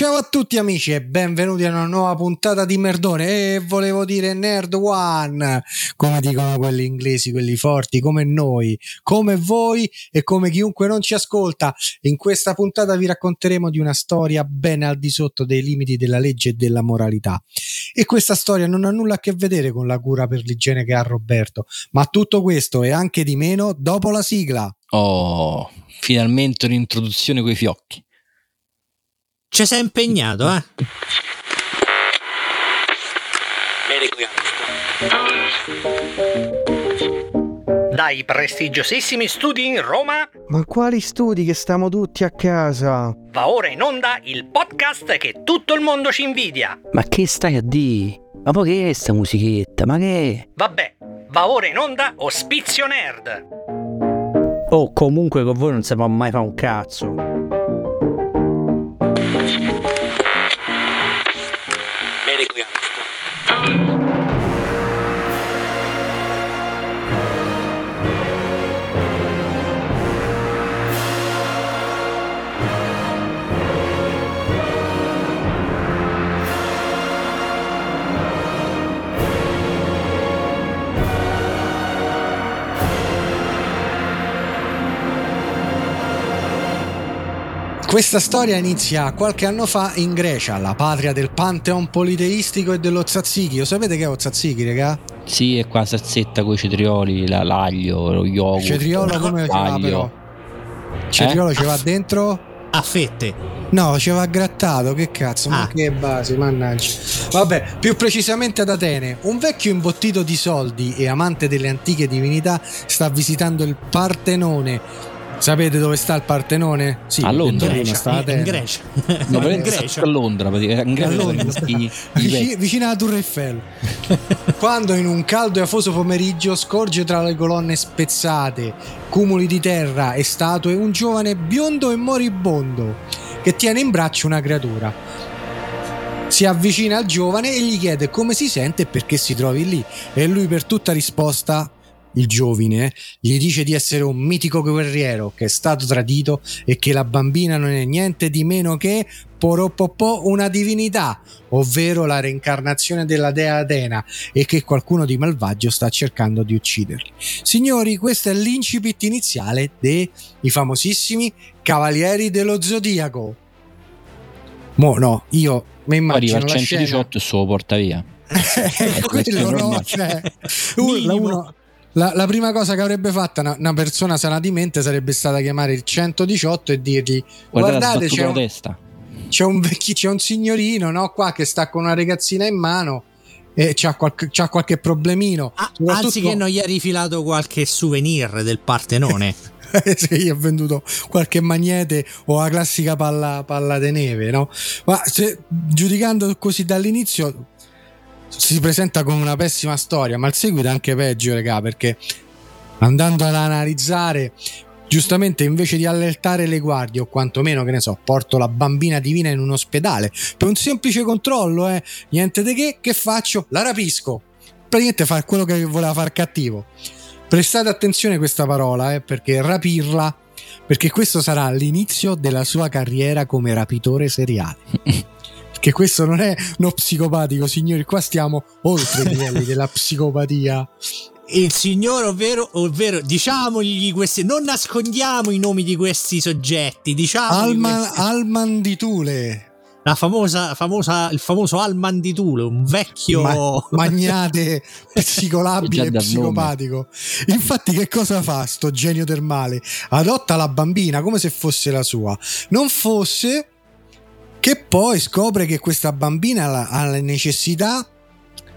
Ciao a tutti amici e benvenuti a una nuova puntata di Merdone e volevo dire Nerd One, come dicono quelli inglesi, quelli forti, come noi, come voi e come chiunque non ci ascolta. In questa puntata vi racconteremo di una storia ben al di sotto dei limiti della legge e della moralità. E questa storia non ha nulla a che vedere con la cura per l'igiene che ha Roberto, ma tutto questo e anche di meno dopo la sigla. Oh, finalmente un'introduzione coi fiocchi. Ci sei impegnato, eh? Dai prestigiosissimi studi in Roma Ma quali studi che stiamo tutti a casa? va ora in onda il podcast che tutto il mondo ci invidia. Ma che stai a di? Ma poi che è sta musichetta? Ma che è? Vabbè, va ora in onda Ospizio Nerd. Oh, comunque con voi non si può mai fare un cazzo. Questa storia inizia qualche anno fa in Grecia, la patria del pantheon politeistico e dello tzatziki. Lo sapete che è lo tzatziki, raga? Sì, è qua salsetta con i cetrioli, la- l'aglio, lo yogurt. Cetriolo come ci va l'aglio. però? Cetriolo ci va dentro? A fette. No, ci va grattato, che cazzo, ma Ah. che base, mannaggia. Vabbè, più precisamente ad Atene, un vecchio imbottito di soldi e amante delle antiche divinità sta visitando il Partenone. Sapete dove sta il Partenone? Sì, A Londra. in Grecia, in. Grecia. No, in Grecia. a Londra, in Grecia A Londra. i- i vicino alla Tour Eiffel. Quando in un caldo e afoso pomeriggio scorge tra le colonne spezzate, cumuli di terra e statue un giovane biondo e moribondo che tiene in braccio una creatura. Si avvicina al giovane e gli chiede come si sente e perché si trovi lì. E lui per tutta risposta, il giovine, gli dice di essere un mitico guerriero che è stato tradito e che la bambina non è niente di meno che poropopò una divinità, ovvero la reincarnazione della dea Atena e che qualcuno di malvagio sta cercando di ucciderli. Signori, questo è l'incipit iniziale dei famosissimi Cavalieri dello Zodiaco. Mo no, io mi Poi arriva immagino al la scena 118 e se lo porta via. Eh, quello no, cioè, uno- la- la prima cosa che avrebbe fatto una, una persona sana di mente sarebbe stata chiamare il 118 e dirgli Guardate, c'è un, testa. c'è un vecchi- c'è un signorino no, qua che sta con una ragazzina in mano e c'ha qualche, c'ha qualche problemino Ah, Soprattutto- anziché non gli ha rifilato qualche souvenir del Partenone. se gli ha venduto qualche magnete o la classica palla, palla di neve, no? Ma se, giudicando così dall'inizio si presenta come una pessima storia, ma il seguito è anche peggio, regà, perché andando ad analizzare giustamente invece di allertare le guardie o quantomeno che ne so porto la bambina divina in un ospedale per un semplice controllo eh niente di che che faccio? La rapisco. Praticamente fa quello che voleva far cattivo. Prestate attenzione a questa parola eh, perché rapirla perché questo sarà l'inizio della sua carriera come rapitore seriale perché questo non è uno psicopatico signori qua stiamo oltre i livelli della psicopatia Il signor, ovvero, ovvero, diciamogli questi, non nascondiamo i nomi di questi soggetti, diciamo Alman, Alman di Tule la famosa, famosa, il famoso Alman di Tule, un vecchio Ma- magnate psicolabile e psicopatico. Infatti, che cosa fa sto genio termale? Adotta la bambina come se fosse la sua. Non fosse che poi scopre che questa bambina ha la- necessità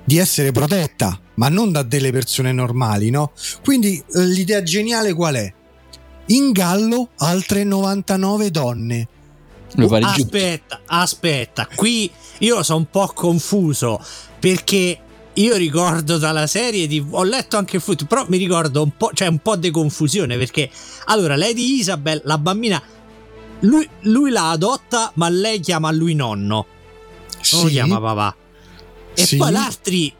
di essere protetta, ma non da delle persone normali, no? Quindi eh, l'idea geniale qual è? Ingallo altre 99 donne. Aspetta, aspetta, qui io sono un po' confuso perché io ricordo dalla serie di ho letto anche il foot, però mi ricordo un po', c'è un po' di confusione perché allora Lady Isabel, la bambina lui, lui la adotta, ma lei chiama lui nonno. Non lo chiama papà. E Sì. poi l'altri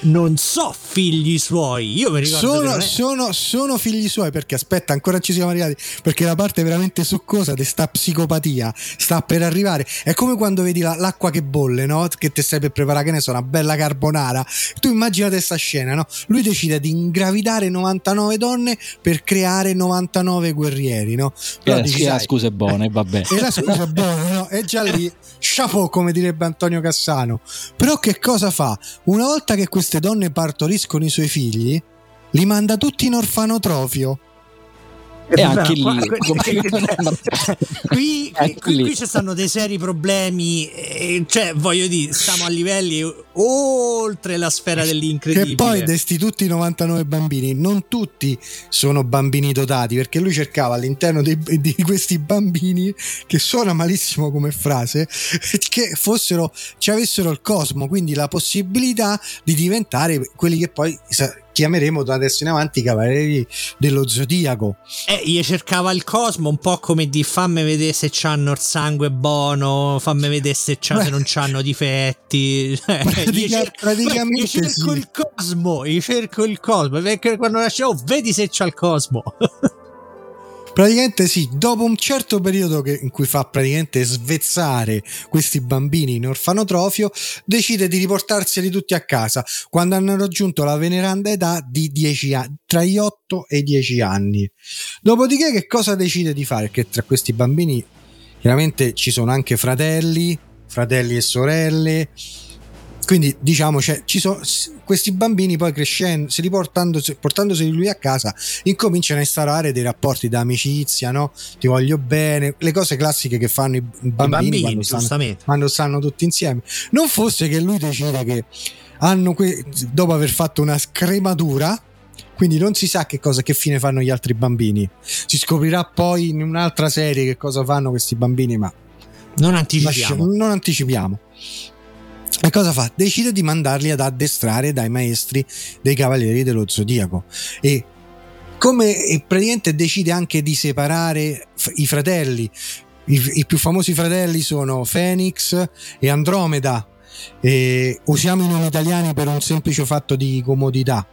non so figli suoi. Io mi ricordo Sono, sono- sono figli suoi perché aspetta, ancora ci siamo arrivati. Perché la parte veramente succosa di sta psicopatia sta per arrivare. È come quando vedi la- l'acqua che bolle, no? Che te stai per preparare, che ne so, una bella carbonara. Tu immaginate questa scena, no? Lui decide di ingravidare 99 donne per creare 99 guerrieri, no? Però Eh, dici, sì, la sai, scusa è buona, e vabbè. e la scusa è buona, no? È già lì, chapeau come direbbe Antonio Cassano. Però che cosa fa? Una volta che queste donne partoriscono i suoi figli, li manda tutti in orfanotrofio. E anche lì, qui, ci stanno dei seri problemi, eh, cioè voglio dire, stiamo a livelli oltre la sfera dell'incredibile. Che poi desti tutti i 99 bambini, non tutti sono bambini dotati, perché lui cercava all'interno dei- di questi bambini, che suona malissimo come frase, che fossero, ci avessero il cosmo, quindi la possibilità di diventare quelli che poi chiameremo da adesso in avanti i cavalieri dello zodiaco. Eh, gli cercava il cosmo un po' come di fammi vedere se c'hanno il sangue buono, fammi vedere se, se non c'hanno difetti. Cioè, Pratica- cer- praticamente gli cerco sì. il cosmo, gli cerco il cosmo, perché quando nasce, oh, vedi se c'ha il cosmo. Praticamente sì, dopo un certo periodo che- in cui fa praticamente svezzare questi bambini in orfanotrofio, decide di riportarseli tutti a casa quando hanno raggiunto la veneranda età di 10 anni, tra gli 8 e i 10 anni. Dopodiché che cosa decide di fare? Che tra questi bambini chiaramente ci sono anche fratelli, fratelli e sorelle. Quindi diciamo, cioè, ci sono, questi bambini poi crescendo, si riportandosi, portandoseli lui a casa, incominciano a instaurare dei rapporti d'amicizia, no? Ti voglio bene, le cose classiche che fanno i I bambini, bambini, quando, stanno, quando stanno tutti insieme. Non fosse che lui decida che hanno que- dopo aver fatto una scrematura, quindi non si sa che cosa, che fine fanno gli altri bambini. Si scoprirà poi in un'altra serie che cosa fanno questi bambini, ma Non lascia- anticipiamo. non anticipiamo. E cosa fa? Decide di mandarli ad addestrare dai maestri dei cavalieri dello zodiaco. E come praticamente decide anche di separare i fratelli. I, i più famosi fratelli sono Phoenix e Andromeda. E usiamo i nomi italiani per un semplice fatto di comodità.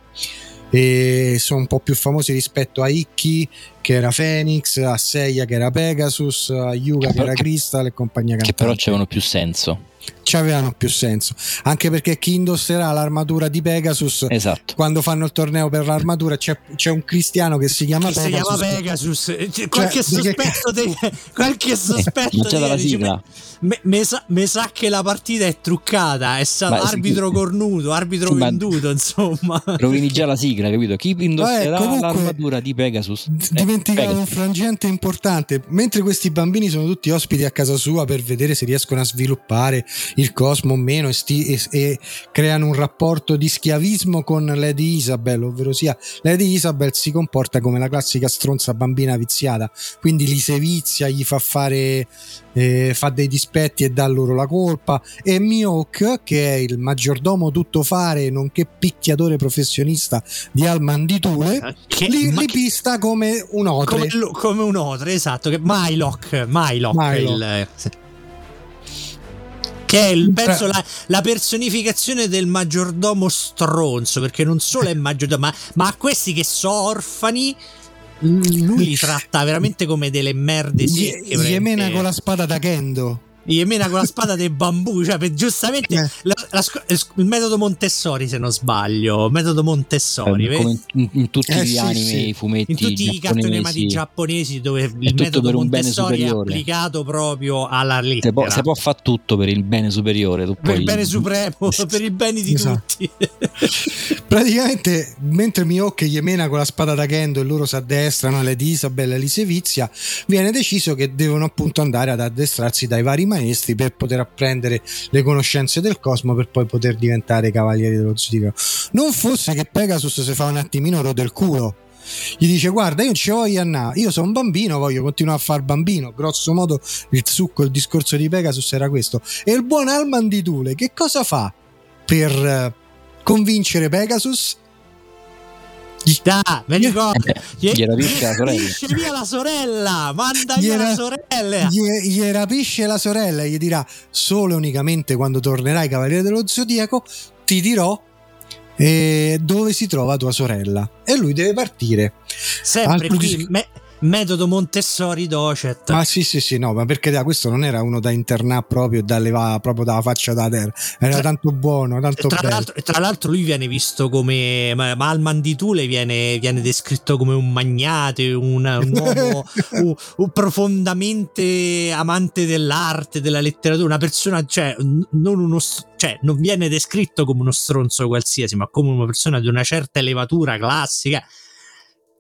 Sono un po' più famosi rispetto a Ikki che era Phoenix, a Seiya che era Pegasus, a Yuga che era Crystal e compagnia che cantante però c'avevano più senso. ci avevano più senso. Anche perché chi indosserà l'armatura di Pegasus Esatto. quando fanno il torneo per l'armatura c'è, c'è un cristiano che si chiama Che si Pegasus. chiama Pegasus. Eh, c'è Qualche di che- sospetto, te- qualche sospetto. ma c'è dalla sigla. me- me sa, me sa che la partita è truccata. È stato Ma arbitro sì. cornuto, arbitro Sì, ma- venduto. Insomma, Rovini già la sigla, capito? Chi indosserà Eh, comunque, l'armatura di Pegasus? D- Eh, Dimenticavo un frangente importante. Mentre questi bambini sono tutti ospiti a casa sua per vedere se riescono a sviluppare il cosmo o meno e, sti- e- e creano un rapporto di schiavismo con Lady Isabel, ovvero sia Lady Isabel si comporta come la classica stronza bambina viziata, quindi li sevizia, gli fa fare eh, fa dei dispetti e dà loro la colpa e Mihawk che è il maggiordomo tuttofare nonché picchiatore professionista di Almanditule li, li pista come un otre. come, come un otre, esatto. Che Mylock, Mylock, Mylock. il- che è il, penso la, la personificazione del maggiordomo stronzo. Perché non solo è maggiordomo, ma, ma a questi che sono orfani. Lui li tratta veramente come delle merde Gli, secche. gli emena veramente. con la spada da Kendo. Gli mena con la spada del bambù, cioè per- giustamente Eh. la- la sco- il metodo Montessori se non sbaglio, metodo Montessori, Eh, come in, in tutti Eh, gli sì, anime, sì. i fumetti in tutti i cartoni animati giapponesi. dove il metodo bene Montessori è applicato proprio alla Se lettera. può, se può fare tutto per il bene superiore. Tu per il bene supremo, per i beni di Esatto. tutti. Praticamente, mentre Mihawk gli emena con la spada da Kendo e loro si addestrano Lady Isabel e li sevizia, viene deciso che devono appunto andare ad addestrarsi dai vari maestri per poter apprendere le conoscenze del cosmo per poi poter diventare cavalieri dello zodiaco. Non fosse che Pegasus si fa un attimino rode il culo. Gli dice: Guarda, io non ci voglio andare. Io sono un bambino, voglio continuare a far bambino. Grosso modo, il succo, il discorso di Pegasus era questo. E il buon Alman di Thule che cosa fa per eh, convincere Pegasus? Gli- Da, mi ricordo. Gli rapisce la sorella. Rapisce via la sorella, manda via la sorella. Gli, gli rapisce la sorella e gli dirà: Solo e unicamente quando tornerai Cavaliere dello Zodiaco ti dirò E dove si trova tua sorella? E lui deve partire. Sempre Altro qui me- metodo Montessori docet. Ma sì, sì, sì, no, ma perché da questo non era uno da internare proprio e da levare proprio dalla faccia da terra. Era Tra- tanto buono, tanto Tra bello. l'altro, tra l'altro lui viene visto come ma, ma al Manditule viene, viene descritto come un magnate un, un uomo un- un profondamente amante dell'arte della letteratura una persona cioè non uno cioè non viene descritto come uno stronzo qualsiasi ma come una persona di una certa elevatura classica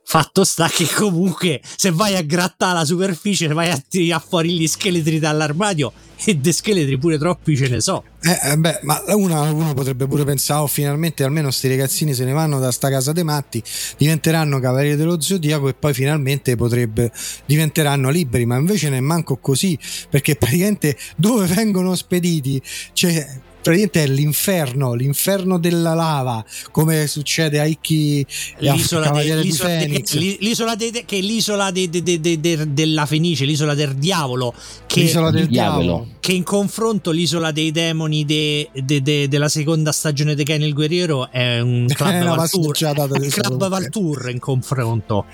Fatto sta che comunque se vai a grattare la superficie vai a tirare fuori gli scheletri dall'armadio e de scheletri pure troppi ce ne so. Eh, eh, beh, ma uno, uno potrebbe pure pensare, oh, finalmente almeno sti ragazzini se ne vanno da sta casa dei matti, diventeranno cavalieri dello zodiaco e poi finalmente potrebbe, diventeranno liberi, ma invece è manco così, perché praticamente dove vengono spediti, cioè praticamente è l'inferno, l'inferno della lava, come succede a Ikki l'isola, de- Cavaliere di l'isola, de- l'isola de- che è l'isola de- de- de- de- de- della Fenice, l'isola del diavolo, che, L'isola del diavolo. diavolo. che in confronto l'isola dei demoni de- de- de- della seconda stagione di Ken il Guerriero è un club È una Valtour, è un club. Valtour in confronto.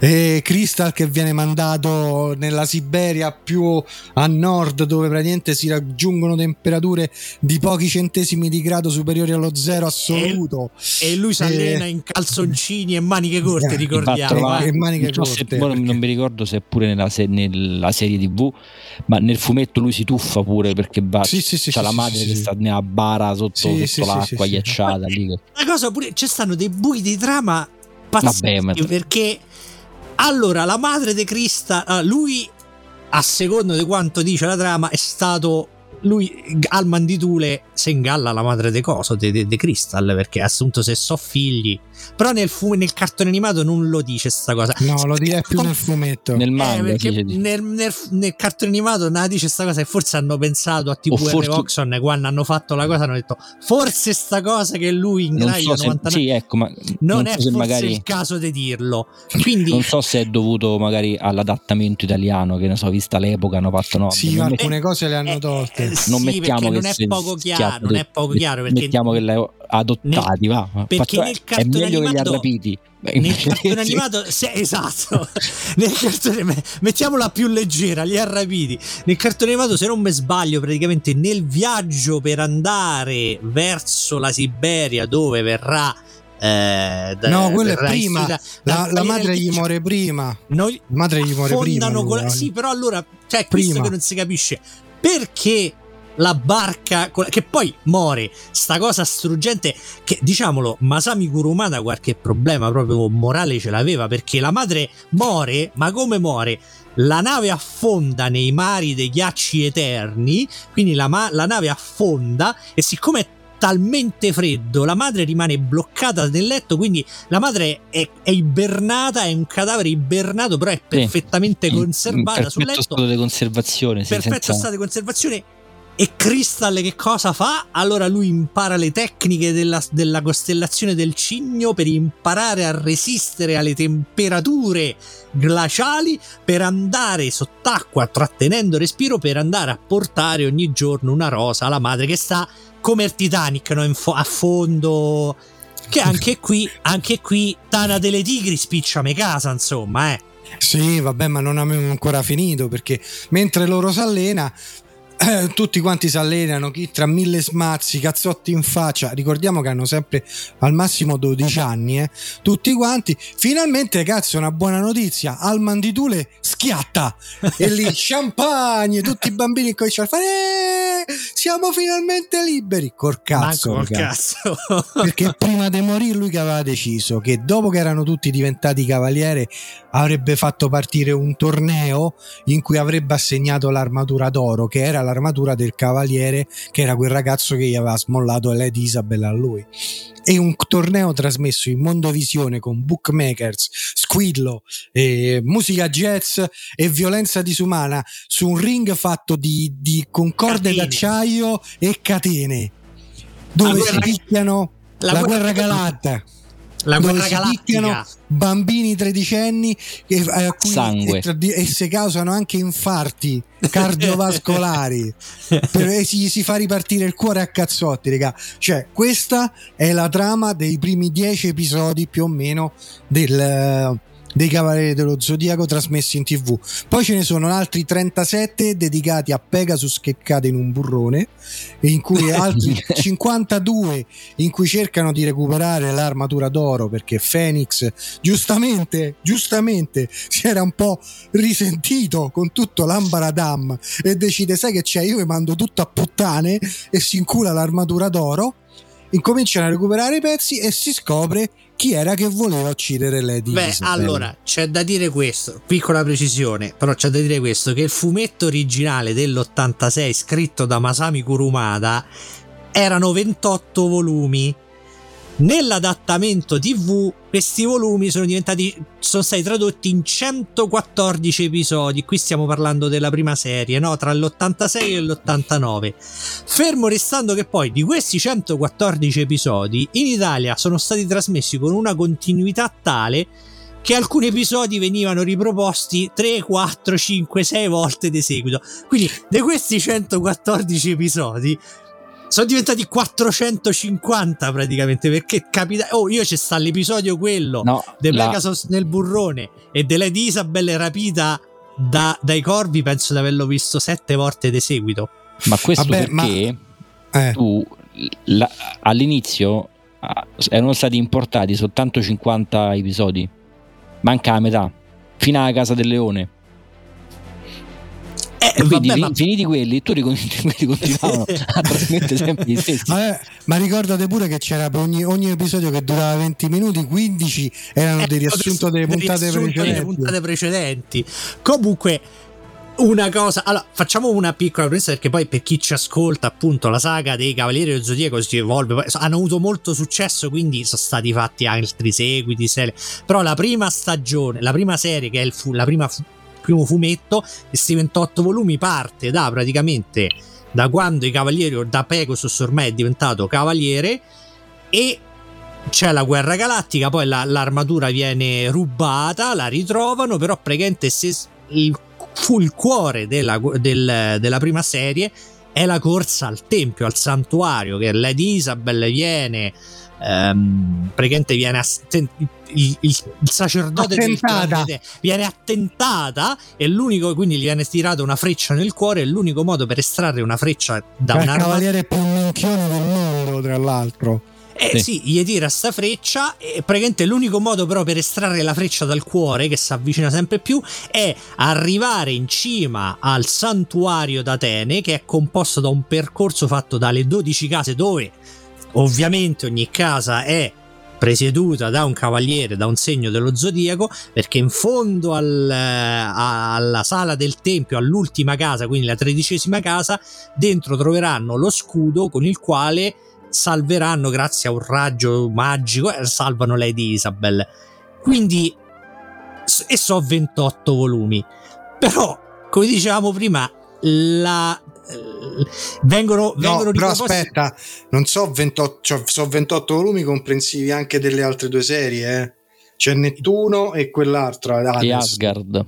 E Crystal che viene mandato nella Siberia più a nord dove praticamente si raggiungono temperature di pochi centesimi di grado superiori allo zero assoluto E lui si allena Eh. in calzoncini e maniche corte, Eh, ricordiamo. che eh. maniche non, se- corte, non- perché- non mi ricordo se è pure nella, se- nella serie tv ma nel fumetto lui si tuffa pure perché va Sì, sì, sì, c'ha sì, la madre sì, che sì. sta nella bara sotto, Sì, sotto l'acqua ghiacciata lì Una cosa pure, ci stanno dei buchi di trama pazzeschi Vabbè, perché allora la madre di Crista, ah, lui a secondo di quanto dice la trama è stato lui al manditule se ingalla la madre di coso di Crystal perché assunto se so figli però nel, fu- nel cartone animato non lo dice sta cosa no lo direi più nel fumetto nel Eh, manga perché sì, sì. nel, nel, nel cartone animato non dice sta cosa e forse hanno pensato a tipo O forse- Voxon quando hanno fatto la cosa hanno detto forse sta cosa che lui non ingraglia so se, 99 sì, ecco, ma non, non è so forse magari il caso di dirlo. Quindi non so se è dovuto magari all'adattamento italiano che ne so vista l'epoca hanno fatto no sì non, alcune cose le hanno eh, tolte eh, non sì, mettiamo perché che non è poco chiaro, non è poco chiaro perché mettiamo che l'hai adottati va perché Faccio- nel è cartone meglio che li ha animato- rapiti. Nel cartone animato se- esatto. Nel cartone, me- mettiamola più leggera li ha rapiti. Nel cartone animato se non mi sbaglio praticamente nel viaggio per andare verso la Siberia dove verrà eh, da- no quello è prima. istituita- la, la madre gli muore prima. Noi la madre gli muore prima lui, la- eh. sì però allora cioè questo Prima. che non si capisce. Perché la barca la- che poi muore. Sta cosa struggente che diciamolo Masami Kurumada qualche problema proprio morale ce l'aveva perché la madre muore ma come muore? La nave affonda nei mari dei ghiacci eterni quindi la, ma- la nave affonda e siccome è talmente freddo la madre rimane bloccata nel letto quindi la madre è, è ibernata è un cadavere ibernato però è perfettamente conservata sul perfetto letto. stato di conservazione sì, perfetto senza- stato di conservazione e Crystal che cosa fa? Allora lui impara le tecniche della, della costellazione del cigno per imparare a resistere alle temperature glaciali per andare sott'acqua trattenendo respiro per andare a portare ogni giorno una rosa alla madre che sta come il Titanic no? Fo- a fondo che anche qui anche qui Tana delle Tigri spicciame casa insomma eh Sì, vabbè, ma non abbiamo ancora finito perché mentre loro si allena, eh, tutti quanti si allenano, chi tra mille smazzi, cazzotti in faccia, ricordiamo che hanno sempre al massimo 12 anni, eh, tutti quanti, finalmente cazzo una buona notizia, al manditule schiatta e lì champagne, tutti i bambini cominciano a fare "Eh, siamo finalmente liberi, col cazzo. Manco col cazzo. Perché prima di morire lui che aveva deciso che dopo che erano tutti diventati cavaliere avrebbe fatto partire un torneo in cui avrebbe assegnato l'armatura d'oro che era l'armatura del cavaliere che era quel ragazzo che gli aveva smollato Lady Isabel a lui e un torneo trasmesso in Mondovisione con bookmakers, squillo, eh, musica jazz e violenza disumana su un ring fatto di, di concorde Catene. d'acciaio e catene dove La si guerra- picchiano la, la guerra, guerra- galata La dove si picchiano bambini tredicenni che, a cui, Sangue. E, e se causano anche infarti cardiovascolari per, e si, si fa ripartire il cuore a cazzotti raga. cioè questa è la trama dei primi dieci episodi più o meno del, dei Cavalieri dello Zodiaco trasmessi in tv. Poi ce ne sono altri 37 dedicati a Pegasus che cade in un burrone in cui altri 52 in cui cercano di recuperare l'armatura d'oro perché Phoenix giustamente giustamente si era un po' risentito con tutto l'ambaradam e decide sai che c'è? Io vi mando tutto a puttane e si incula l'armatura d'oro incominciano a recuperare i pezzi e si scopre chi era che voleva uccidere Lady Beh, Isabel. allora c'è da dire questo, piccola precisione, però c'è da dire questo: che il fumetto originale dell'86, scritto da Masami Kurumada, erano 28 volumi. Nell'adattamento TV, questi volumi sono diventati. sono stati tradotti in 114 episodi. Qui stiamo parlando della prima serie, no? Tra l'86 e l'89. Fermo restando che poi di questi 114 episodi in Italia sono stati trasmessi con una continuità tale che alcuni episodi venivano riproposti 3, 4, 5, 6 volte di seguito. Quindi di questi 114 episodi sono diventati 450 praticamente perché capita oh io c'è sta l'episodio quello No, The la- Pegasus nel burrone e di Lady Isabel rapita da- dai corvi penso di averlo visto sette volte di seguito ma questo Vabbè, ma- perché Eh, tu la- all'inizio ah, erano stati importati soltanto 50 episodi, manca la metà, fino alla casa del leone. Eh, E quindi vabbè, ma- finiti quelli, tu quelli continuavano a trasmettere sempre gli stessi. vabbè, ma ricordate pure che c'era per ogni, ogni episodio che durava 20 minuti 15 erano Eh, dei riassunto delle puntate precedenti puntate precedenti. Comunque, una cosa. Allora, facciamo una piccola premessa perché poi per chi ci ascolta, appunto, la saga dei Cavalieri dello Zodiaco si evolve. poi hanno avuto molto successo, quindi sono stati fatti altri seguiti. serie. Però la prima stagione, la prima serie, che è il fu- la prima fu- primo fumetto, questi 28 volumi, parte da praticamente da quando i Cavalieri, da Pegasus ormai è diventato Cavaliere e c'è la guerra galattica, poi la- l'armatura viene rubata, la ritrovano, però praticamente se il, fu il cuore della, del- della prima serie è la corsa al tempio, al santuario, che Lady Isabel viene... ehm, praticamente viene ass- ten- il, il- il sacerdote del Attentata. clan viene attentata e l'unico quindi gli viene tirata una freccia nel cuore e l'unico modo per estrarre una freccia da È il un'arma cavaliere più minchione del mondo tra l'altro eh Sì. sì. gli tira sta freccia e praticamente l'unico modo però per estrarre la freccia dal cuore che si avvicina sempre più è arrivare in cima al santuario d'Atene che è composto da un percorso fatto dalle 12 case dove ovviamente ogni casa è presieduta da un cavaliere, da un segno dello zodiaco, perché in fondo al- alla sala del tempio, all'ultima casa, quindi la tredicesima casa, dentro troveranno lo scudo con il quale salveranno grazie a un raggio magico e salvano Lady Isabel. Quindi e so 28 volumi. Però, come dicevamo prima, la eh, vengono, no vengono però aspetta non so 28 cioè, so 28 volumi comprensivi anche delle altre due serie eh. c'è Nettuno e quell'altra E Hades. Asgard.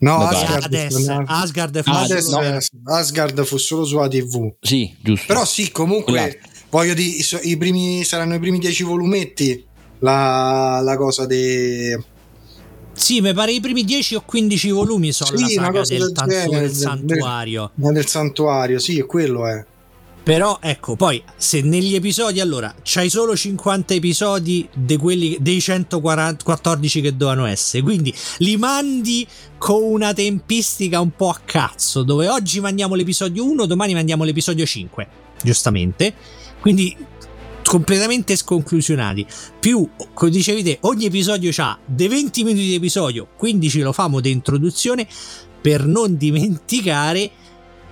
no Asgard, Hades, fu- Asgard è Hades, no. Asgard fu solo sulla tv Sì, giusto. però sì comunque Quell'altro. voglio dire i primi saranno i primi 10 volumetti la, la cosa dei Sì, mi pare i primi 10 o 15 volumi sono Sì, la saga del, del genere, del santuario. Ma del santuario, sì, quello è. Però ecco, poi se negli episodi allora c'hai solo 50 episodi di quelli, dei 114 che dovevano essere, quindi li mandi con una tempistica un po' a cazzo, dove oggi mandiamo l'episodio 1, domani mandiamo l'episodio 5, giustamente. Quindi completamente sconclusionati. Più, come dicevi te, ogni episodio ha dei 20 minuti di episodio, 15 lo famo di introduzione per non dimenticare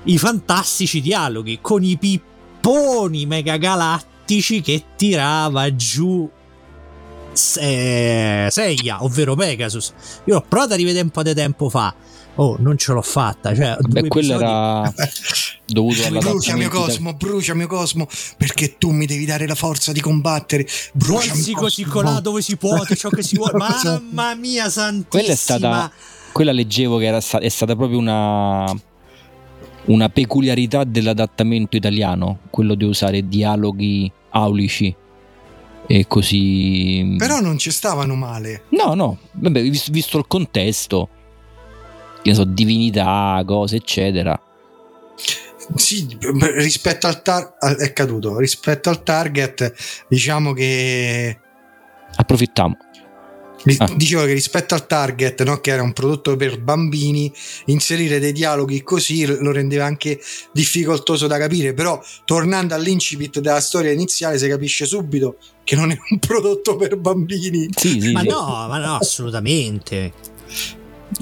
i fantastici dialoghi con i pipponi megagalattici che tirava giù Se- Seiya, ovvero Pegasus. Io l'ho provato a rivedere un po' di tempo fa. Oh, non ce l'ho fatta. Cioè, Beh, quello episodi- era dovuto alla Brucia mio Cosmo, brucia mio Cosmo, perché tu mi devi dare la forza di combattere. Brucia così Cosmo. colà dove si può, ciò che si vuole. Mamma mia, santissima. Quella è stata quella leggevo che era sta- è stata proprio una una peculiarità dell'adattamento italiano, quello di usare dialoghi aulici e così Però non ci stavano male. No, no, vabbè, visto, visto il contesto, che ne so, divinità, cose, eccetera. Sì, rispetto al target è caduto. Rispetto al target, diciamo che Approfittiamo. Ah. Dicevo che rispetto al target, no, che era un prodotto per bambini, inserire dei dialoghi così lo rendeva anche difficoltoso da capire. Però, tornando all'incipit della storia iniziale, si capisce subito che non è un prodotto per bambini. Sì, sì, Ma sì. no, ma no, assolutamente.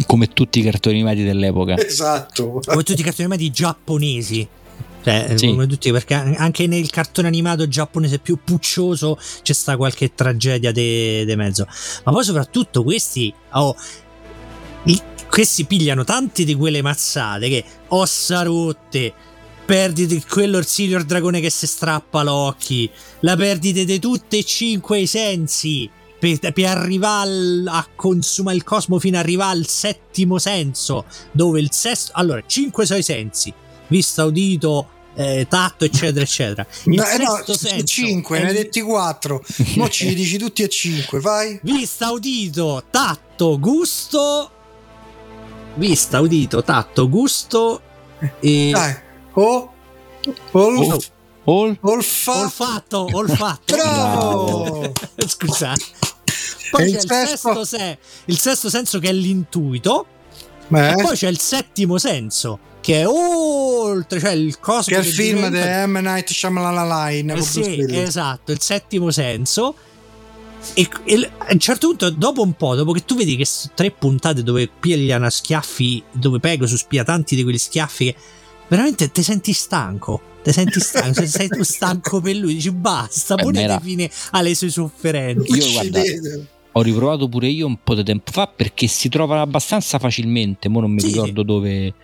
Come tutti i cartoni animati dell'epoca. Esatto. Come tutti i cartoni animati giapponesi. Cioè, Sì. come tutti, perché anche nel cartone animato giapponese più puccioso c'è sta qualche tragedia di mezzo. Ma poi soprattutto questi, oh, i- questi pigliano tante di quelle mazzate che ossa rotte, perdite quello il dragone che si strappa l'occhi, la perdite di tutti e cinque i sensi. Per, per arrivare al- a consumare il cosmo fino ad arrivare al settimo senso, dove il sesto. Allora, cinque sono i sensi: vista, udito, eh, tatto, eccetera, eccetera. Il No, eh no, sesto senso 5, è ne hai detti 4. Mo ci dici tutti e 5, vai. Vista, udito, tatto, gusto. Vista, udito, tatto, gusto. E. Dai. Oh. Olf- All- olfa- Olfatto, olfatto. Bravo! Scusa. Poi il c'è il sesto? se- il sesto senso che è l'intuito. Eh? E poi c'è il settimo senso che è oltre, cioè il cosmo. Che è il film di diventa- M. Night Shyamalan Eh sì, esatto, il settimo senso. E, e a un certo punto, dopo un po', dopo che tu vedi che tre puntate dove pigliano a schiaffi, dove Pegasus spia tanti di quegli schiaffi, che veramente ti senti stanco. Ti senti stanco, se sei tu stanco per lui, dici basta, Eh, pure ma era- fine alle sue sofferenze. Io, guarda. Ho riprovato pure io un po' di tempo fa perché si trovano abbastanza facilmente. Mo non mi Sì, ricordo dove.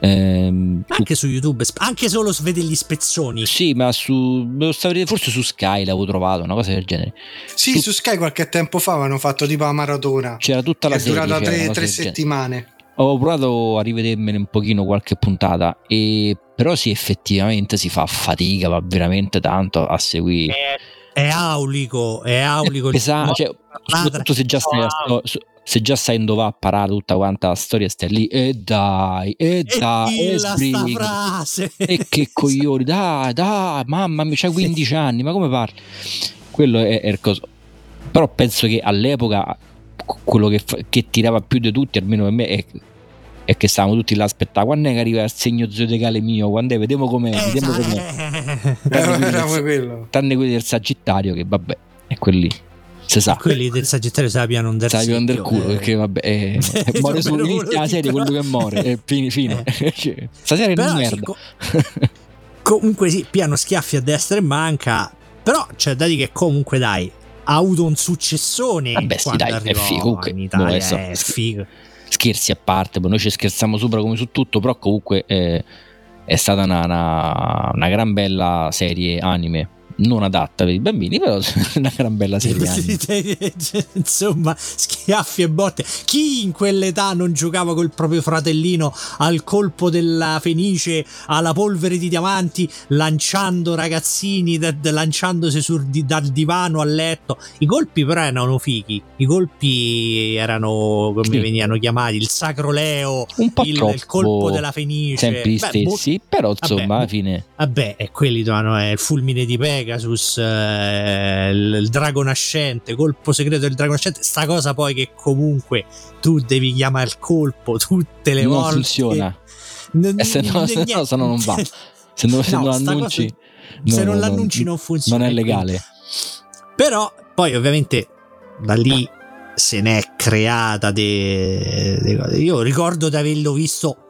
ehm, su- Anche su YouTube, anche solo vede gli spezzoni. sì, ma su. forse su Sky l'avevo trovato, una cosa del genere. Sì, su Sky qualche tempo fa avevano fatto tipo la maratona. C'era tutta la è serie. durata c'era tre, tre settimane. Ho provato a rivedermene un pochino qualche puntata, e, però sì, effettivamente si fa fatica, va veramente tanto a seguire. È aulico, è aulico. il- Pesa- cioè, soprattutto se già stai se già sai in dove va a parare tutta quanta la storia, stai lì e dai, e E dai, e frase. E che coglioni, dai, dai, mamma mia, c'hai 15 anni, ma come parli? Quello è, è il coso. Però penso che all'epoca quello che, che tirava più di tutti, almeno per me, è, è che stavamo tutti là a aspettare quando è che arriva il segno zodiacale mio, quando è, vediamo com'è, vediamo com'è. Eh, Tranne quelli, Era del, quello. tranne quelli del Sagittario, che vabbè, è quelli. Si sa. quelli del Sagittario sapiano un Sai più del culo perché vabbè eh, Sì, muore su inizia la serie quello che muore e fine, fine. Cioè, stasera è una merda co- comunque sì, piano schiaffi a destra e manca. Però c'è da dire che comunque dai, ha avuto un successone. Vabbè, sì, quando dai, è figo, in Italia, boh, adesso- è figo. scherzi a parte poi noi ci scherziamo sopra come su tutto però comunque eh, è stata una, una, una gran bella serie anime non adatta per i bambini però una gran bella serie Insomma, schiaffi e botte. Chi in quell'età non giocava col proprio fratellino al colpo della fenice, alla polvere di diamanti, lanciando ragazzini, da- da- lanciandosi sul di- dal divano al letto? I colpi però erano fighi. I colpi erano come Sì. venivano chiamati il sacro leo, un po' il, troppo il colpo della fenice. sempre gli Beh, mo- stessi però insomma vabbè, alla fine Vabbè, e quelli dovevano è il fulmine di Pegasus, eh, il, il drago nascente, colpo segreto del drago nascente. Sta cosa poi che comunque tu devi chiamare il colpo tutte le non volte. funziona N- e se no, n- se no, se no non va se non, se No, non sta annunci cosa- se no, non no, l'annunci non funziona. non è legale Però poi ovviamente da lì se n'è creata de, de. Io ricordo di averlo visto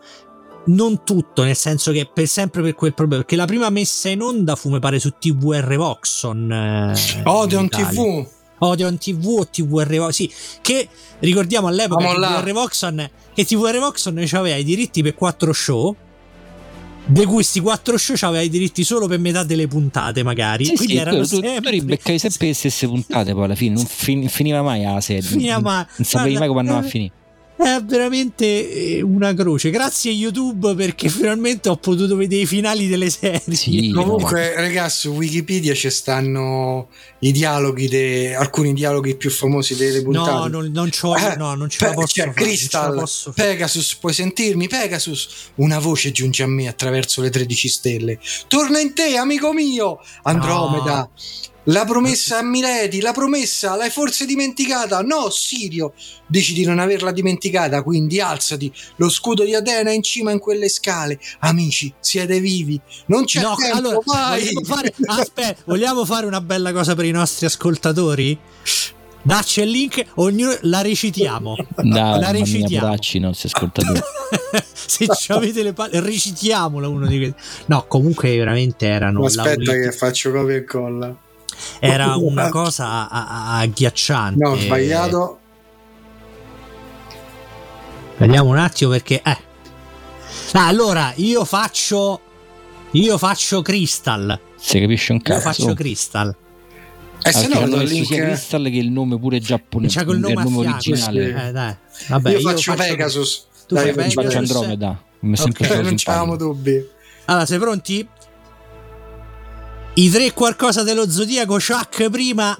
non tutto, nel senso che per sempre per quel problema, perché la prima messa in onda fu mi pare su TVR Voxon. eh, Odeon. TV. Odeon TV o TVR Voxon, sì, che ricordiamo all'epoca. TVR Voxon che TVR Voxon aveva i diritti per quattro show di cui questi quattro show aveva i diritti solo per metà delle puntate, magari. Sì, Quindi sì, erano tu, tu, tu sempre- ribeccavi sempre le stesse puntate poi alla fine, non fin- finiva mai la serie. Finiva mai. Non sapevi mai come andava a eh, finire. È veramente eh, una croce. Grazie a YouTube perché finalmente ho potuto vedere i finali delle serie. Sì, Comunque, ragazzi, su Wikipedia ci stanno i dialoghi, de- alcuni dialoghi più famosi delle puntate. No, non, non c'ho, Eh, no, non ce la Pe- posso c'è fare, la Crystal, posso fare. Pegasus, puoi sentirmi? Pegasus, una voce giunge a me attraverso le 13 stelle. Torna in te, amico mio! Andromeda. La promessa a Milady, la promessa, l'hai forse dimenticata? No, Sirio, dici di non averla dimenticata, quindi alzati. Lo scudo di Atena è in cima in quelle scale. Amici, siete vivi. Non c'è No, tempo, allora, vai! vogliamo fare, aspetta, vogliamo fare una bella cosa per i nostri ascoltatori? Dacci il link, ognuno la recitiamo. Dai, la recitiamo. poracci i nostri ascoltatori. Se ci avete le palle, recitiamola uno di questi. No, comunque veramente erano. Aspetta che faccio copia e incolla. Era una cosa agghiacciante. No, ho sbagliato. Vediamo un attimo perché. Eh. Ah, allora, io faccio. Io faccio Crystal. Se capisce un Io cazzo. faccio Crystal. E se Anche no, il messo sia link. Crystal che il nome pure giapponese. C'è col nome fianco. originale. Eh, dai. Vabbè, io, faccio faccio- Pegasus. Tu Dai, fai Io faccio Pegasus. Andromeda. Mi è sempre Ok. stato non c'avevamo dubbi. Allora, sei pronti? I tre qualcosa dello zodiaco, Chuck prima.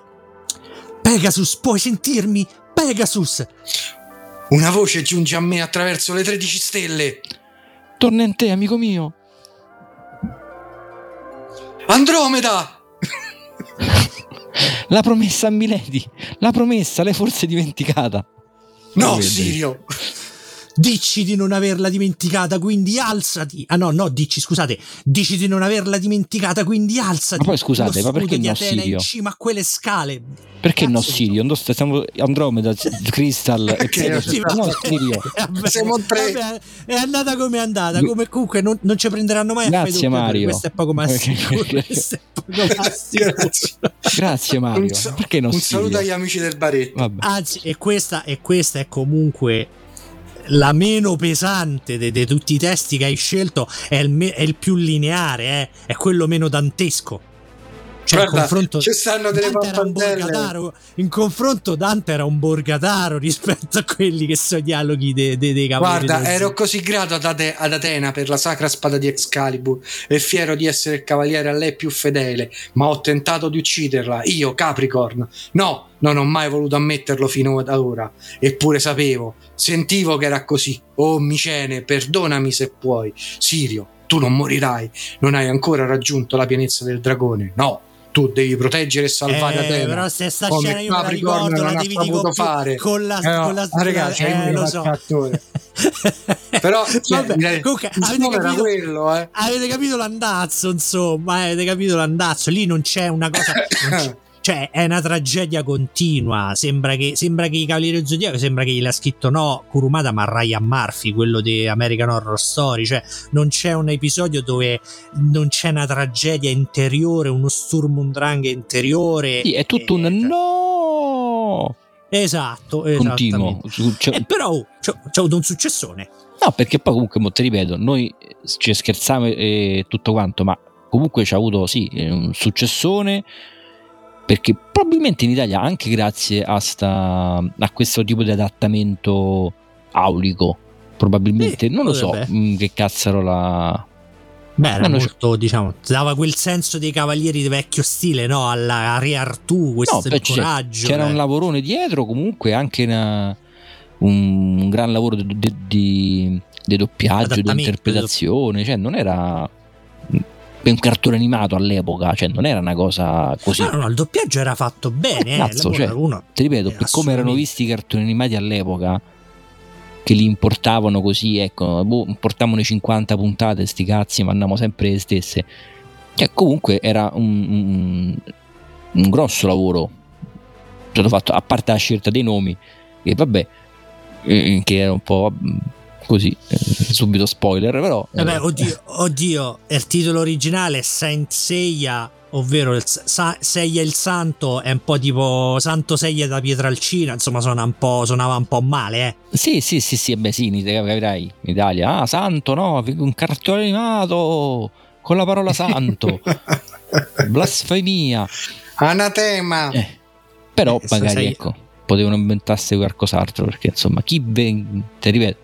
Pegasus, puoi sentirmi? Pegasus. Una voce giunge a me attraverso le 13 stelle. Torna in te, amico mio. Andromeda! La promessa a Milady. La promessa, l'hai forse dimenticata. No. Sirio. Dici di non averla dimenticata, quindi alzati. Ah no, no, dici, scusate. Dici di non averla dimenticata, quindi alzati. Ma poi scusate, Lo ma perché scudo di no Atena Sirio? in cima a quelle scale. Perché no Cazzo, Sirio? Non sto- stiamo Andromeda, Crystal e No. Sirio. Vabbè, Siamo tre. vabbè, è andata come è andata. Come, comunque non, non ci prenderanno mai a Grazie, doppiatori, Mario. Questo è poco ma sicuro. Perché- Questo è poco ma sicuro. Grazie. Mario. Un, sa- Perché no un Sirio? saluto agli amici del baretto. Vabbè. Anzi, e questa, e questa è comunque la meno pesante di tutti i testi che hai scelto. È il, me- è il più lineare, eh, è quello meno dantesco. Cioè, in Guarda, confronto, ci stanno delle Dante era un pappardelle. borgataro. In confronto, Dante era un borgataro rispetto a quelli che sono i dialoghi dei, dei, dei cavalieri Guarda, ero così grato ad, Ate- ad Atena per la sacra spada di Excalibur e fiero di essere il cavaliere a lei più fedele, ma ho tentato di ucciderla, io, Capricorn. No, non ho mai voluto ammetterlo fino ad ora, eppure sapevo, sentivo che era così. Oh Micene, perdonami se puoi. Sirio, tu non morirai, non hai ancora raggiunto la pienezza del dragone. No, tu devi proteggere e salvare Eh, Atena. però se sta come scena io me la ricordo, la devi con, fare. con la, Eh con la ah, ragazzi, eh, lo so. Però, cioè, Vabbè, comunque, avete capito, quello, eh. avete capito l'andazzo, insomma, avete capito l'andazzo. Lì non c'è una cosa. non c'è- cioè, è una tragedia continua. Sembra che, sembra che i Cavalieri del Zodiaco sembra che gliel'ha scritto no Kurumada, ma Ryan Murphy, quello di American Horror Story. Cioè, non c'è un episodio dove non c'è una tragedia interiore, uno Sturmundrang interiore. Sì, è tutto un Eh, no Esatto, continuo. cioè- Eh, però c'è, c'è avuto un successone. No, perché poi comunque, mo te ripeto, noi ci scherziamo e tutto quanto, ma comunque c'ha avuto sì un successone perché probabilmente in Italia anche grazie a, sta, a questo tipo di adattamento aulico probabilmente Sì, non lo so mh, che cazzaro la Beh, era molto, diciamo, dava quel senso dei cavalieri di vecchio stile, no? Alla Re Artù, questo No, beh, coraggio. c'era eh. un lavorone dietro comunque anche una- un, un gran lavoro di, di- di- doppiaggio di interpretazione cioè non era un cartone animato all'epoca cioè non era una cosa così No, no, no, il doppiaggio era fatto bene, eh. Cazzo, cioè, uno- ti ripeto per come erano visti i cartoni animati all'epoca che li importavano così ecco boh, importavano i 50 puntate sti cazzi ma andiamo sempre le stesse cioè comunque era un, un- un grosso lavoro stato fatto a parte la scelta dei nomi che vabbè eh, che era un po' così, eh, subito spoiler, però... eh, Vabbè, oddio, oddio, il titolo originale è Saint Seiya, ovvero il Sa- Seiya il Santo, è un po' tipo Santo Seiya da Pietralcina, insomma suona un po', suonava un po' male, eh. Sì, sì, sì, sì, beh sì, in Italia, capirai, in Italia, ah, santo, no, un cartone animato con la parola santo, blasfemia. Anatema. Eh, però Eh, magari, sai- ecco, potevano inventarsi qualcos'altro, perché insomma, chi, ven- ti ripeto,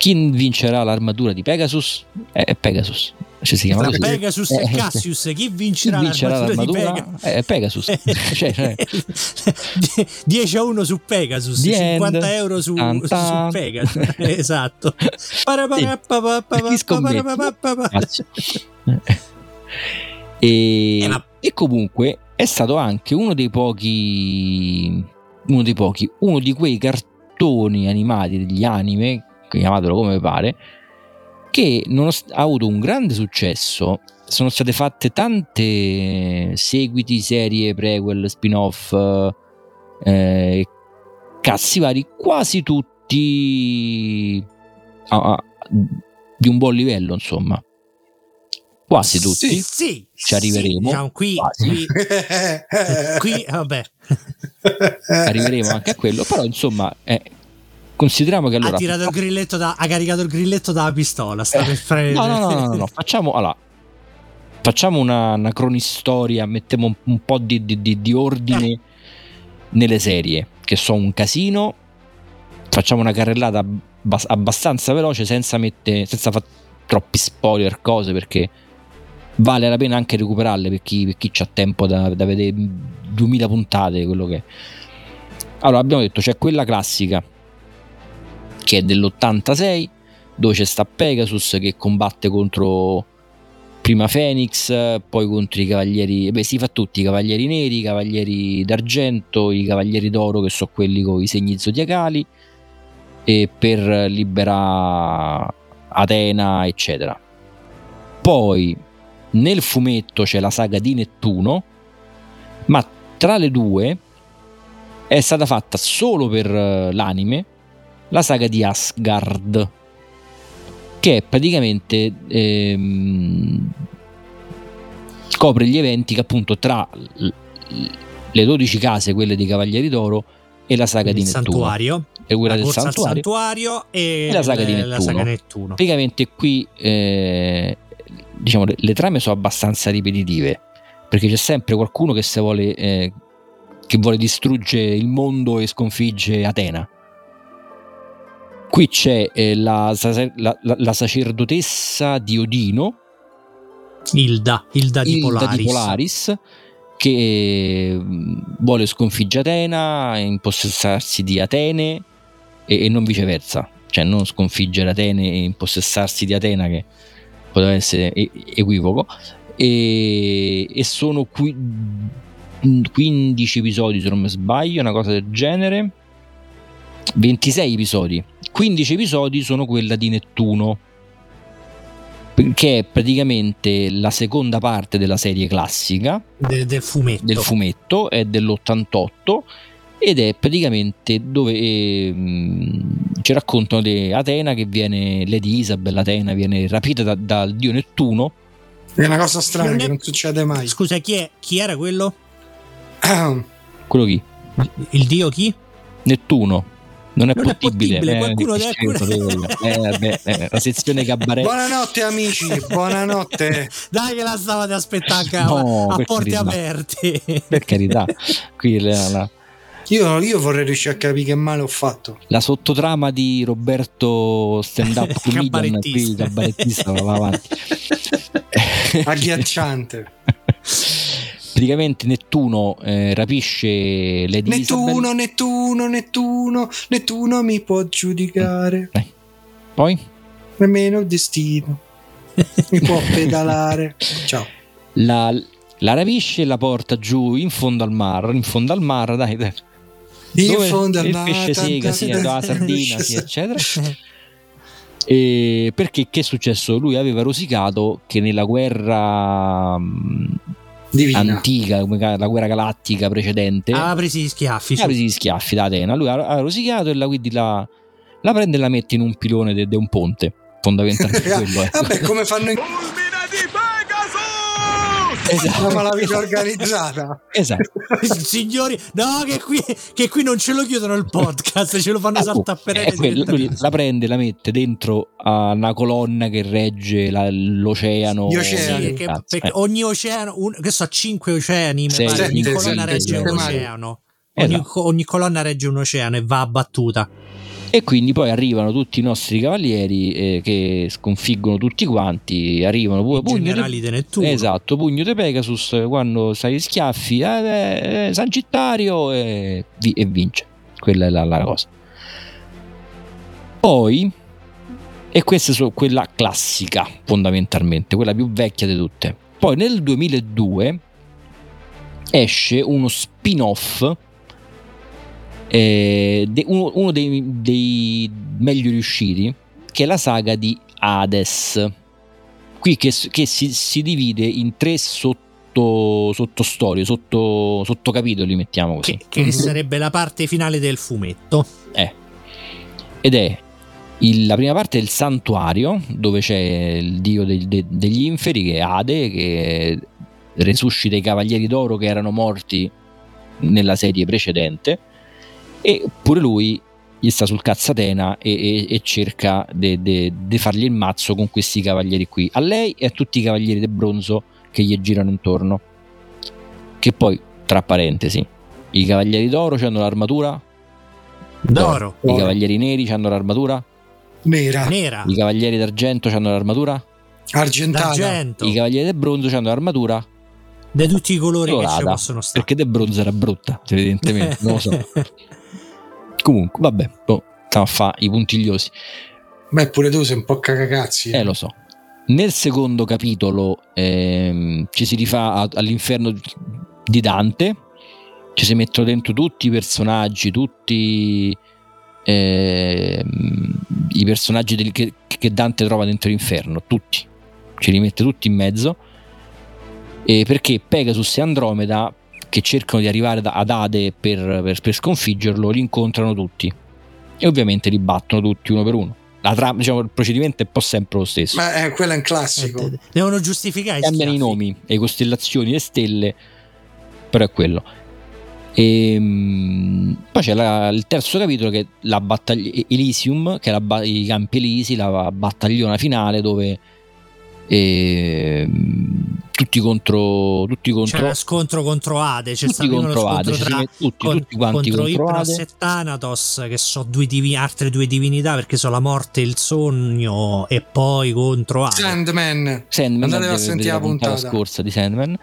chi vincerà l'armatura di Pegasus è è Pegasus. Ci si chiama Tra così. Pegasus e Eh, Cassius, chi Chi vincerà, vincerà l'armatura, l'armatura di è Pegasus. Cioè, cioè, Die- 10 a 1 su Pegasus, The 50 end. euro su, su. Pegasus. esatto. E, Eh, e comunque è stato anche uno dei pochi uno dei pochi uno di quei cartoni animati degli anime chiamatelo come pare che nonost- ha avuto un grande successo. Sono state fatte tante seguiti serie prequel spin-off eh, cazzi vari quasi tutti ah, ah, di un buon livello insomma. Quasi tutti. Sì, sì, Ci arriveremo. sì, diciamo, qui, qui, qui, vabbè, arriveremo anche a quello però insomma eh, consideriamo che allora ha tirato il grilletto da, ha caricato il grilletto dalla pistola. Sta per fare- no no no no, no, no. facciamo allora facciamo una, una cronistoria mettiamo un, un po' di, di- di- di ordine nelle serie che sono un casino facciamo una carrellata abbas- abbastanza veloce senza mettere senza fare troppi spoiler cose perché vale la pena anche recuperarle per chi, per chi ha tempo da, da vedere 2000 puntate quello che è. allora abbiamo detto c'è quella classica che è dell'86 dove c'è sta Pegasus che combatte contro prima Phoenix, poi contro i cavalieri, beh si fa tutti, i cavalieri neri, i cavalieri d'argento, i cavalieri d'oro che sono quelli con i segni zodiacali e per liberare Atena eccetera. Poi nel fumetto c'è la saga di Nettuno, ma tra le due è stata fatta solo per eh, l'anime la saga di Asgard che è praticamente ehm, copre gli eventi che appunto tra le 12 case, quelle dei Cavalieri d'Oro e la saga il di Nettuno santuario, e quella la del santuario. santuario e E la saga di la Nettuno. saga Nettuno. Praticamente qui eh, diciamo le, le trame sono abbastanza ripetitive perché c'è sempre qualcuno che se vuole eh, che vuole distruggere il mondo e sconfigge Atena. Qui c'è eh, la, la- la- sacerdotessa di Odino, Hilda, Hilda di Hilda Polaris. di Polaris, che mh, vuole sconfiggere Atena, impossessarsi di Atene e, e non viceversa, cioè non sconfiggere Atene e impossessarsi di Atena, che poteva essere e- equivoco. E, e sono qui, mh, 15 episodi, se non mi sbaglio, una cosa del genere. 26 episodi. 15 episodi sono quella di Nettuno che è praticamente la seconda parte della serie classica de- del fumetto. del fumetto, è dell'88 ed è praticamente dove ehm, ci raccontano di Atena che viene, Lady Isabel Atena viene rapita da- dal dio Nettuno È una cosa strana Non che non succede mai. Scusa, chi, è, chi era quello? quello chi? Il dio chi? Nettuno non è Non è possibile, possibile, eh, qualcuno deve-. Eh, eh, la sezione cabaret Buonanotte amici, buonanotte. Dai che la stavate aspettando No, a per porte carità. aperte. per carità qui la, la- Io, io vorrei riuscire a capire che male ho fatto. la sottotrama di Roberto stand up comedian Cabarettista. qui cabarettista va avanti Agghiacciante. Praticamente Nettuno eh, rapisce Lady Isabel Nettuno, Nettuno, Nettuno, Nettuno mi può giudicare. poi Nemmeno il destino. Mi può pedalare. Ciao. la, la rapisce e la porta giù in fondo al mare in fondo al mare dai, dai. In Dove fondo al il mare, pesce sega sì, la sardina sì, eccetera e perché che è successo? Lui aveva rosicato che nella guerra mh, Divina. antica, come la guerra galattica precedente, Aveva preso gli schiaffi. ha preso gli schiaffi da Atena. Lui ha, ha rosicato e la, quindi la, la prende e la mette in un pilone di un ponte. Fondamentalmente quello è. Vabbè, come fanno in Esatto. la malavita organizzata. Esatto. Signori, no, che qui, che qui non ce lo chiudono il podcast, ce lo fanno Eh, saltare eh, quello, lui la prende, la mette dentro a una colonna che regge la- l'oceano. Gli Sì, oceani. perché, Cazzo, perché eh. ogni oceano, un, che so, cinque oceani, mi pare, ogni colonna regge un oceano. Ogni, Esatto. ogni colonna regge un oceano e va abbattuta. E quindi poi arrivano tutti i nostri cavalieri eh, che sconfiggono tutti quanti. Arrivano pure I pugno generali di Nettuno. Esatto, pugno di Pegasus quando sai schiaffi, eh, eh, eh, Sagittario e, vi- e vince. Quella è la, la cosa. Poi, e questa è quella classica fondamentalmente, quella più vecchia di tutte. Poi nel 2002 esce uno spin-off, eh, de- uno, uno dei, dei meglio riusciti, che è la saga di Hades qui che, che si, si divide in tre sotto, sottostorie, sotto, sottocapitoli, mettiamo così. Che, che Mhm. sarebbe la parte finale del fumetto. Eh. Ed è il- la prima parte del santuario, dove c'è il dio de- de- degli inferi, che è Ade, che resuscita i cavalieri d'oro che erano morti nella serie precedente. E pure lui gli sta sul cazzo Atena e, e- e cerca di fargli il mazzo con questi cavalieri qui. A lei e a tutti i cavalieri del bronzo che gli girano intorno. Che poi, tra parentesi, i cavalieri d'oro hanno l'armatura D'oro. i cavalieri neri hanno l'armatura? Nera, Nera. I cavalieri d'argento hanno l'armatura? argentata. D'argento. I cavalieri del bronzo hanno l'armatura? Di tutti i colori che ci possono stare. Perché del bronzo era brutta, evidentemente, non lo so. Comunque, vabbè, boh, a fa i puntigliosi. Beh, pure tu sei un po' cagacazzi. Eh, lo so. Nel secondo capitolo ehm, ci si rifà a- all'inferno di Dante, ci si mettono dentro tutti i personaggi, tutti ehm, i personaggi del- che, che Dante trova dentro l'inferno, tutti. Ce li mette tutti in mezzo. E perché Pegasus e Andromeda, che cercano di arrivare ad Ade per, per- per sconfiggerlo, li incontrano tutti. E ovviamente li battono tutti uno per uno. La trama, diciamo, il procedimento è un po' sempre lo stesso. Ma eh, quello è un Eh, classico. de- devono giustificare i Cambiano i nomi, le costellazioni, le stelle, però è quello. E, poi c'è la- il terzo capitolo che è la battaglia Elysium, che è la ba- i campi Elisi, la battagliona finale dove ehm, tutti contro tutti C'è contro lo scontro contro Ade, c'è tutti stato contro scontro Ade, tra tutti, con- tutti quanti contro contro Ade. e Thanatos, che sono due divi- altre due divinità perché sono la morte e il sogno, e poi contro Ade. Sandman. Sandman Andatevi a deve sentire la puntata. scorsa di Sandman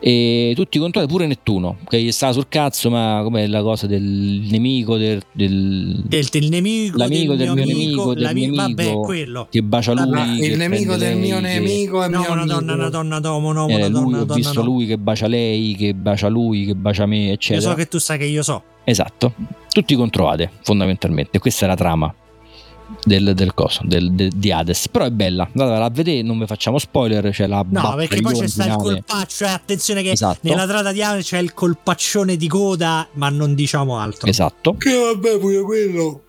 e tutti contro pure Nettuno che gli stava sul cazzo ma come la cosa del nemico del, del- Del, del nemico, L'amico del mio nemico, del mio vabbè, amico. quello. che bacia lui Ah, che il nemico del lei, mio che- nemico è No, mio una donna, una donna, domo, no, eh, una lui, donna, ho donna, visto no. lui che bacia lei che bacia lui che bacia me Io eccetera so che tu sai che io so. esatto tutti contro Ade fondamentalmente questa è la trama del, del coso del, de- di Hades però è bella andatela a vedere non vi facciamo spoiler c'è la No, perché poi c'è sta il colpaccio. Eh, attenzione che Esatto. nella trata di Ade c'è il colpaccione di coda, ma non diciamo altro. esatto Che vabbè, pure quello.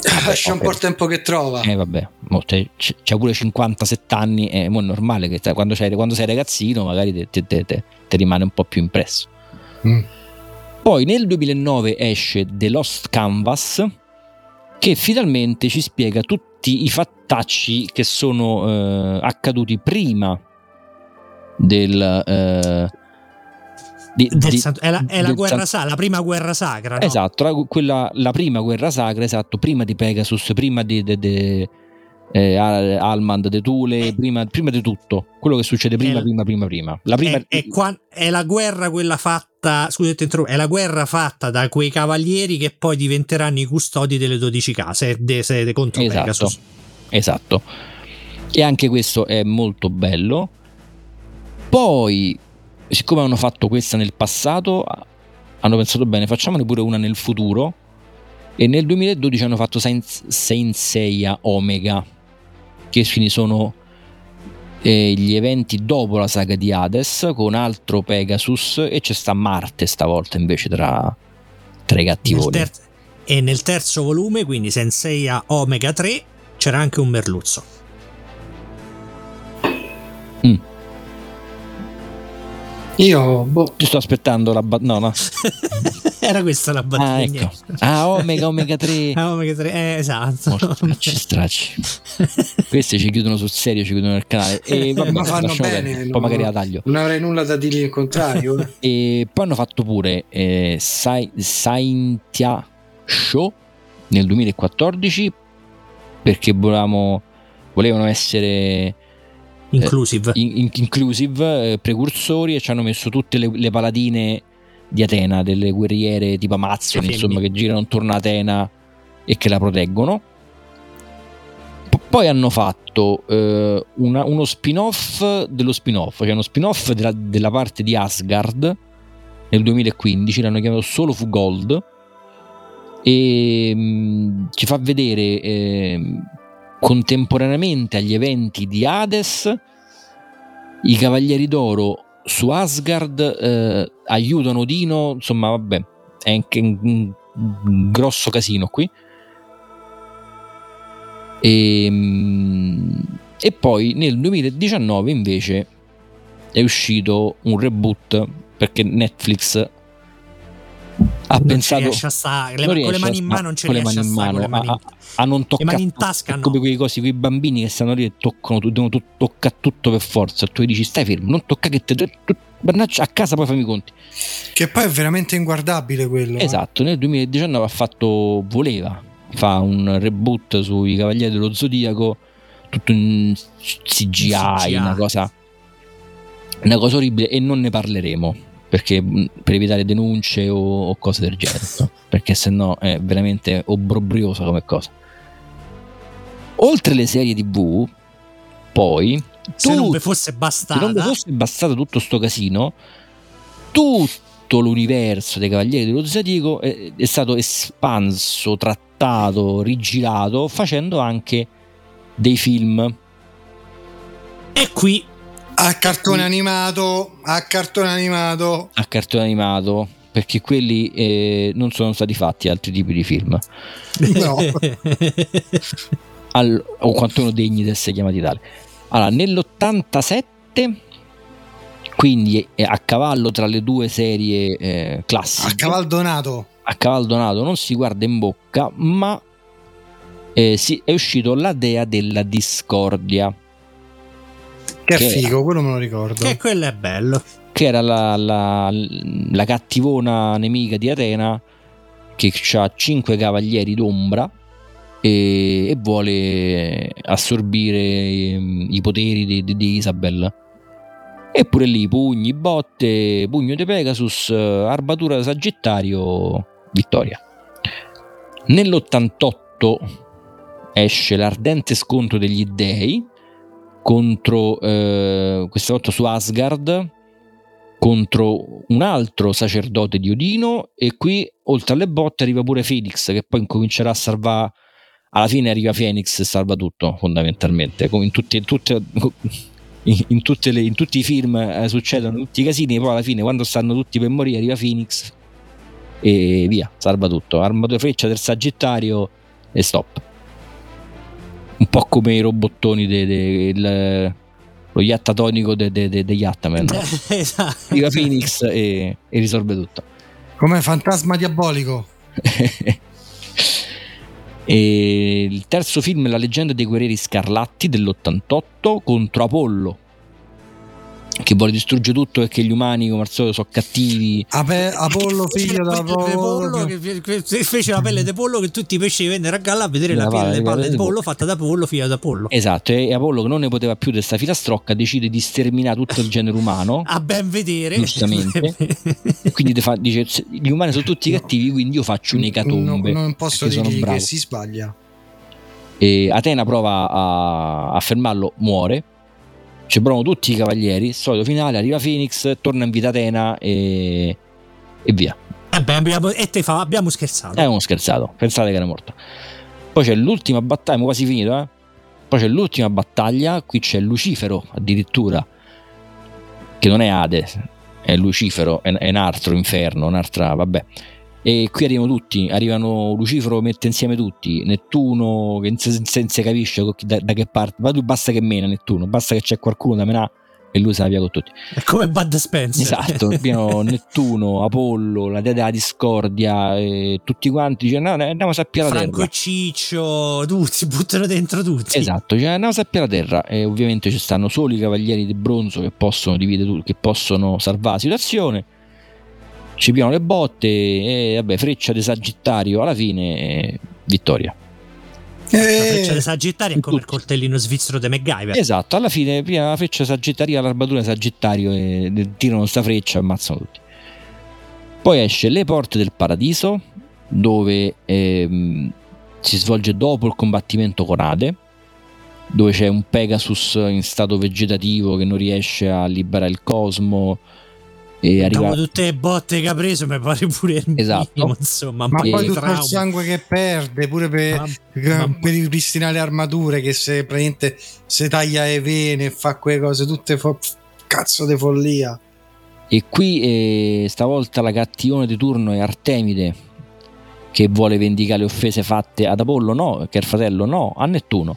Lascia un po' il tempo che trova. Eh vabbè, mo te- c- c'ha pure 57 anni e mo è normale che quando, sei, quando sei ragazzino magari te rimane un po' più impresso. Mm. Poi nel 2009 esce The Lost Canvas che finalmente ci spiega tutti i fattacci che sono eh, accaduti prima del... eh, di- di- santo- è la, è la guerra san- sacra, la prima guerra sacra. No? Esatto, la, quella, la prima guerra sacra, esatto, prima di Pegasus, prima di, di- di, eh, Al- Almand, de Tule, Eh. prima, prima di tutto, quello che succede prima, È- prima, prima, prima. La prima È, è qua- è la guerra quella fatta, scusate, è la guerra fatta da quei cavalieri che poi diventeranno i custodi delle 12 case de, se- de- contro Esatto. Pegasus. Esatto. E anche questo è molto bello. Poi, siccome hanno fatto questa nel passato, hanno pensato bene, facciamone pure una nel futuro. E nel 2012 hanno fatto Saint Seiya Omega, che quindi sono eh, gli eventi dopo la saga di Hades, con altro Pegasus, e c'è sta Marte stavolta invece tra, tra i Nel, cattivoni. ter- e nel terzo volume, quindi Senseiya Omega 3, c'era anche un merluzzo. Io, boh, Ti sto aspettando la bat- no, no. Era questa la battuta. Ah, ecco. Ah, Omega, Omega 3. Ah, Omega 3, eh, esatto. Stracci, stracci. Questi ci chiudono sul serio, ci chiudono il canale. E vabbè, ma fanno bene. perdere, no? Poi magari la taglio. Non avrei nulla da dirgli il contrario. eh. E poi hanno fatto pure eh, Sai- Saintia Show nel 2014 perché volevamo, volevano essere Inclusive. in- in- inclusive, eh, precursori e ci hanno messo tutte le, le paladine di Atena, delle guerriere tipo Amazzoni, Femmine. insomma, che girano intorno a Atena e che la proteggono. P- poi hanno fatto eh, una- uno spin-off dello spin-off, cioè uno spin-off della, della parte di Asgard nel 2015, l'hanno chiamato solo Fu Gold e mh, ci fa vedere ehm, contemporaneamente agli eventi di Hades i Cavalieri d'Oro su Asgard eh, aiutano Odino, insomma vabbè, è anche un, grosso casino qui. E, mh, e poi nel 2019 invece è uscito un reboot perché Netflix ha Non pensato a stare, le- non con le mani in mano non ci con le riesce a mani in le a, non toccare mani in tasca, no. come quei cosi, quei bambini che stanno lì e toccano devono tu- toccare tutto per forza. Tu gli dici stai fermo, non tocca che te a casa poi fammi i conti. che poi è veramente inguardabile quello. eh. Esatto, nel 2019 ha fatto voleva fa un reboot sui Cavalieri dello Zodiaco, tutto in CGI, CGI. una cosa una cosa orribile e non ne parleremo perché mh, per evitare denunce o, o cose del genere, no? perché sennò è veramente obbrobriosa come cosa. Oltre le serie TV, poi Se non tu- vi fosse se non vi fosse bastato tutto sto casino, tutto l'universo dei Cavalieri dello Zodiaco è, è stato espanso, trattato, rigirato, facendo anche dei film. e qui A cartone animato, a cartone animato. a cartone animato perché quelli eh, non sono stati fatti altri tipi di film No. Al- o quantomeno degni di essere chiamati tale allora nell'87 quindi eh, a cavallo tra le due serie eh, classiche A cavaldonato. a cavaldonato non si guarda in bocca ma eh, si- è uscito la dea della discordia Che è Che- figo, quello me lo ricordo. che quello è bello. che era la, la- la cattivona nemica di Atena che ha cinque cavalieri d'ombra e, e vuole assorbire ehm, i poteri di, di- di Isabel. Eppure lì pugni, botte, pugno di Pegasus, eh, armatura Sagittario, vittoria. Nell'88 esce l'ardente scontro degli dei contro eh, questa volta su Asgard contro un altro sacerdote di Odino e qui oltre alle botte arriva pure Phoenix che poi incomincerà a salvare alla fine arriva Phoenix e salva tutto fondamentalmente. Come in, tutti, in tutte- in- le- in tutti i film eh, succedono tutti i casini poi alla fine quando stanno tutti per morire arriva Phoenix e via salva tutto. Armatura freccia del Sagittario e stop un po' come i robottoni de- de- il- lo de- degli Yattaman esatto. arriva Phoenix e, e risolve tutto Come fantasma diabolico. e il terzo film è La leggenda dei guerrieri scarlatti dell'88 contro Apollo che vuole distruggere tutto perché gli umani come al solito sono cattivi Ape- Apollo, figlio da Pelle di pollo, che fe- che fece la pelle di pollo che tutti i pesci vennero a galla a vedere la, La pelle, pelle- di pollo fatta da pollo figlio da pollo esatto e Apollo che non ne poteva più di questa filastrocca decide di sterminare tutto il genere umano a ben vedere Giustamente. E quindi fa- dice "Se- gli umani sono tutti cattivi quindi io faccio un'ecatombe No, non posso dirgli che si sbaglia. E Atena prova a, a fermarlo, muore. Ci provano tutti i cavalieri. Solito finale, arriva Phoenix, torna in vita Atena e, e via. Eh beh, abbiamo- e te fa abbiamo scherzato È uno scherzato, pensate che era morto. Poi c'è l'ultima battaglia, abbiamo quasi finito, eh? Poi c'è l'ultima battaglia, qui c'è Lucifero addirittura, che non è Hades, è Lucifero, è, è un altro inferno, un'altra, vabbè. E qui arrivano tutti, arrivano Lucifero mette insieme tutti, Nettuno che non si, capisce da, da che parte, ma tu basta che mena Nettuno, basta che c'è qualcuno da menà e lui se la via con tutti. È come Bud Spencer. Esatto, pieno Nettuno, Apollo, la dea della discordia, e tutti quanti dicono no, andiamo a sapere la Franco terra. e Ciccio, tutti, buttano dentro tutti. Esatto, cioè andiamo a sapere la terra e ovviamente ci stanno solo i cavalieri di bronzo che possono dividere che possono salvare la situazione. Ci piano le botte e vabbè, freccia di Sagittario alla fine eh, vittoria. La freccia Eh, di Sagittario è come il coltellino svizzero di MacGyver. Esatto, alla fine prima la freccia Sagittaria, l'armatura di Sagittario e e tirano sta freccia e ammazzano tutti. Poi esce Le porte del paradiso, dove ehm, si svolge dopo il combattimento con Ade, dove c'è un Pegasus in stato vegetativo che non riesce a liberare il cosmo e arriva Dopo tutte le botte che ha preso, mi pare pure il Esatto. minimo, insomma, ma po' poi tutto il trauma. sangue che perde, pure per, Ma- ma- per ripristinare le armature, che se praticamente se taglia le vene e fa quelle cose, tutte fo- cazzo di follia. E qui eh, stavolta la cattivone di turno è Artemide che vuole vendicare le offese fatte ad Apollo, no, che è il fratello, no, a Nettuno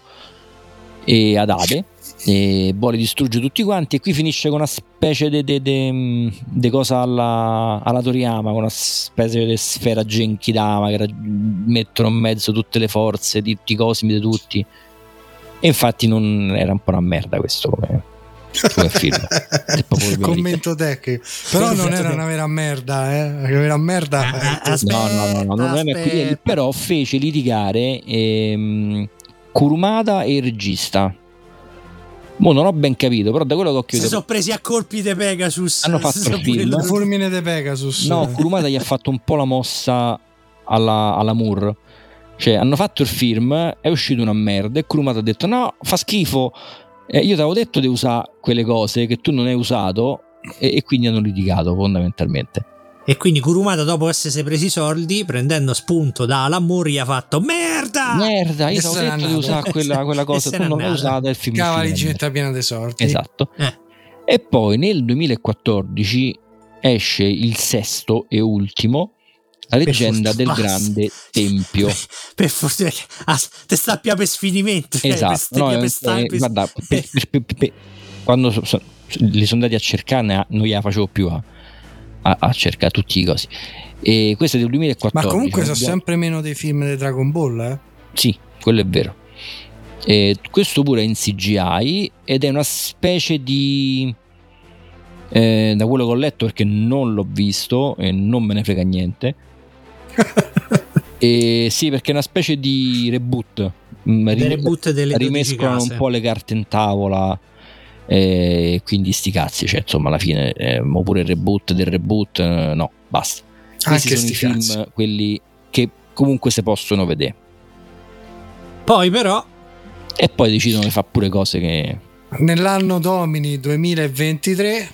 e ad Ade e vuole distruggere tutti quanti e qui finisce con una specie di cosa alla, alla Toriyama, con una specie di sfera Genkidama che ra- mettono in mezzo tutte le forze di tutti i cosmi di tutti e infatti non era un po' una merda questo come, come film Commento tecnico, però non era una vera merda, eh? Una vera merda. Ah, ah, eh, aspetta. No, no, no, no, qui, però fece litigare ehm, Kurumada e il regista. Mo non ho ben capito, però da quello che ho Si chiuso. sono presi a colpi di Pegasus. Hanno fatto Si il film. fulmine di Pegasus. No, Kurumada gli ha fatto un po' la mossa alla, alla Moore. Cioè, hanno fatto il film, è uscito una merda e Kurumada ha detto no, fa schifo. Eh, io ti avevo detto di usare quelle cose che tu non hai usato e, e quindi hanno litigato fondamentalmente. E quindi Kurumada, dopo essersi presi i soldi, prendendo spunto da Alan Moore, gli ha fatto merda. Merda, io avevo detto di usare quella, quella cosa, tu non l'hai usata e il film è Cavali uscito. getta piena di sorti. Esatto. Eh. E poi nel 2014 esce il sesto e ultimo, La leggenda del fortuna, grande tempio. Per, per fortuna che ah, te sta più per sfinimento. per esatto, ste- no, per eh, sta- eh, per- guarda, quando so- so- li sono andati a cercare, ne- non gliela facevo più a, a- a cercare tutti i cosi. E questo è del 2014. Ma comunque sono abbiamo- sempre meno dei film di Dragon Ball, eh? Sì, quello è vero. E questo pure è in CGI ed è una specie di... eh, da quello che ho letto perché non l'ho visto e non me ne frega niente. e sì, perché è una specie di reboot. Mm, rim- reboot delle 12 rimescolano un po' le carte in tavola. E quindi sti cazzi, cioè insomma alla fine, eh, oppure il reboot del reboot, eh, no, basta. Questi Anche sono i film, cazzi. quelli che comunque si possono vedere. Poi, però, E poi decidono di fare pure cose che. Nell'anno Domini 2023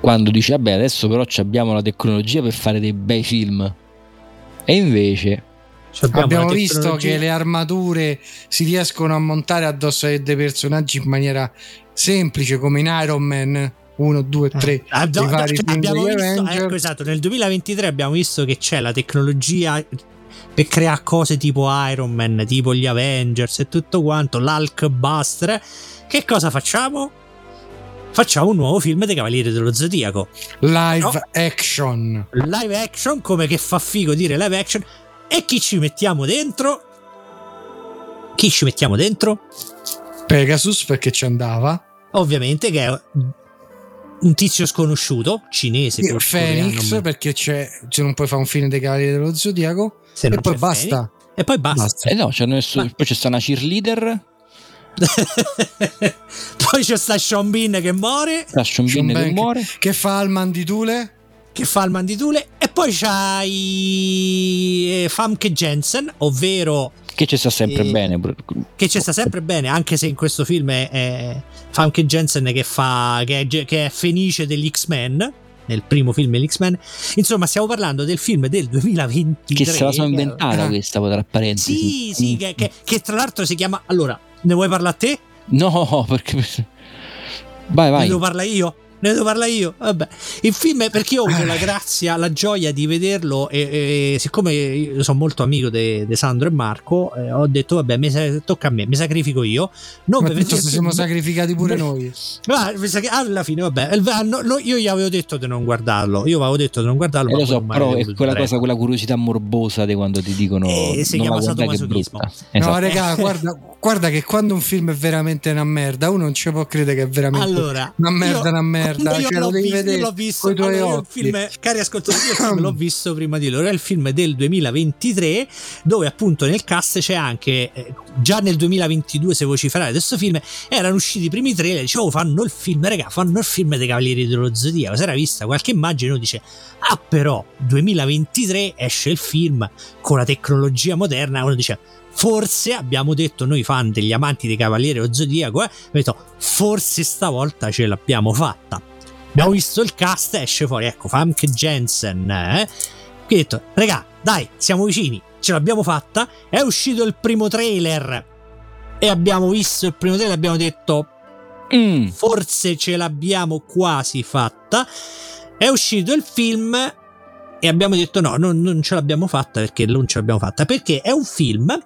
Quando dici, vabbè, adesso però ci abbiamo la tecnologia per fare dei bei film. E invece, cioè, abbiamo la visto che le armature si riescono a montare addosso ai dei personaggi in maniera semplice come in Iron Man 1, 2, 3 Ah, no, i no, vari cioè, film abbiamo visto, ecco, esatto, nel 2023 abbiamo visto che c'è la tecnologia per creare cose tipo Iron Man, tipo gli Avengers e tutto quanto, l'Hulk Buster. Che cosa facciamo? Facciamo un nuovo film dei Cavalieri dello Zodiaco. live No. action Live action, come che fa figo dire live action. E chi ci mettiamo dentro? Chi ci mettiamo dentro? Pegasus perché ci andava Ovviamente che è un tizio sconosciuto, cinese. Io, Phoenix ma- perché c'è se non puoi fare un film dei Cavalieri dello Zodiaco e non poi c'è basta. E poi basta. Eh no, c'hanno messo- Ma- poi c'è sta una cheerleader, Poi c'è sta Sean Bean che muore, Sean Sean Bean che muore. che fa il manditule che fa il manditule, e poi c'hai eh, Famke Jensen, ovvero Che ci sta sempre E- bene. che ci sta sempre bene, anche se in questo film è, è Famke Jensen che fa che è, che è Fenice degli X-Men. Nel primo film degli X-Men, insomma, stiamo parlando del film del 2023. Che se la sono inventata Eh. questa, tra parentesi. Sì, sì, che, che- che tra l'altro si chiama. Allora, ne vuoi parlare a te? No, perché. Vai, Ne vai. devo parlare io? Ne devo parlare io? Vabbè. Il film è perché io ho avuto la grazia, la gioia di vederlo e, e siccome io sono molto amico di Sandro e Marco, eh, ho detto vabbè, mi sa- tocca a me, mi sacrifico io. Non Ma per tutto vedere il ci siamo sacrificati pure noi. Che alla fine, vabbè, il- no, no, io gli avevo detto di non guardarlo. Io avevo detto di non guardarlo. Eh, ma lo so, però è quella prendere. cosa, quella curiosità morbosa di quando ti dicono Eh, si chiama sadomasochismo. brutta. No, Esatto. regà, guarda, guarda che quando un film è veramente una merda, uno non ci può credere che è veramente Allora, una merda, io- una merda. Quando Io Cioè, l'ho visto, vedere l'ho visto allora, io il film, cari ascoltatori, io il film l'ho visto prima di loro. È il film del 2023, dove appunto nel cast c'è anche eh, già nel 2022, se vociferare questo film, erano usciti i primi trailer. Dicevo, oh, fanno il film, raga, fanno il film dei Cavalieri dello Zodiaco. Si era vista qualche immagine, uno dice, ah, però 2023 esce il film con la tecnologia moderna. Uno dice, forse abbiamo detto noi fan degli amanti dei Cavalieri dello Zodiaco, eh, detto, forse stavolta ce l'abbiamo fatta. Abbiamo visto il cast, esce fuori, ecco, Famke Jensen, eh. Quindi ho detto, regà, dai, siamo vicini, ce l'abbiamo fatta. È uscito il primo trailer e abbiamo visto il primo trailer e abbiamo detto, Mm, forse ce l'abbiamo quasi fatta. È uscito il film e abbiamo detto no, non, non ce l'abbiamo fatta perché non ce l'abbiamo fatta. Perché è un film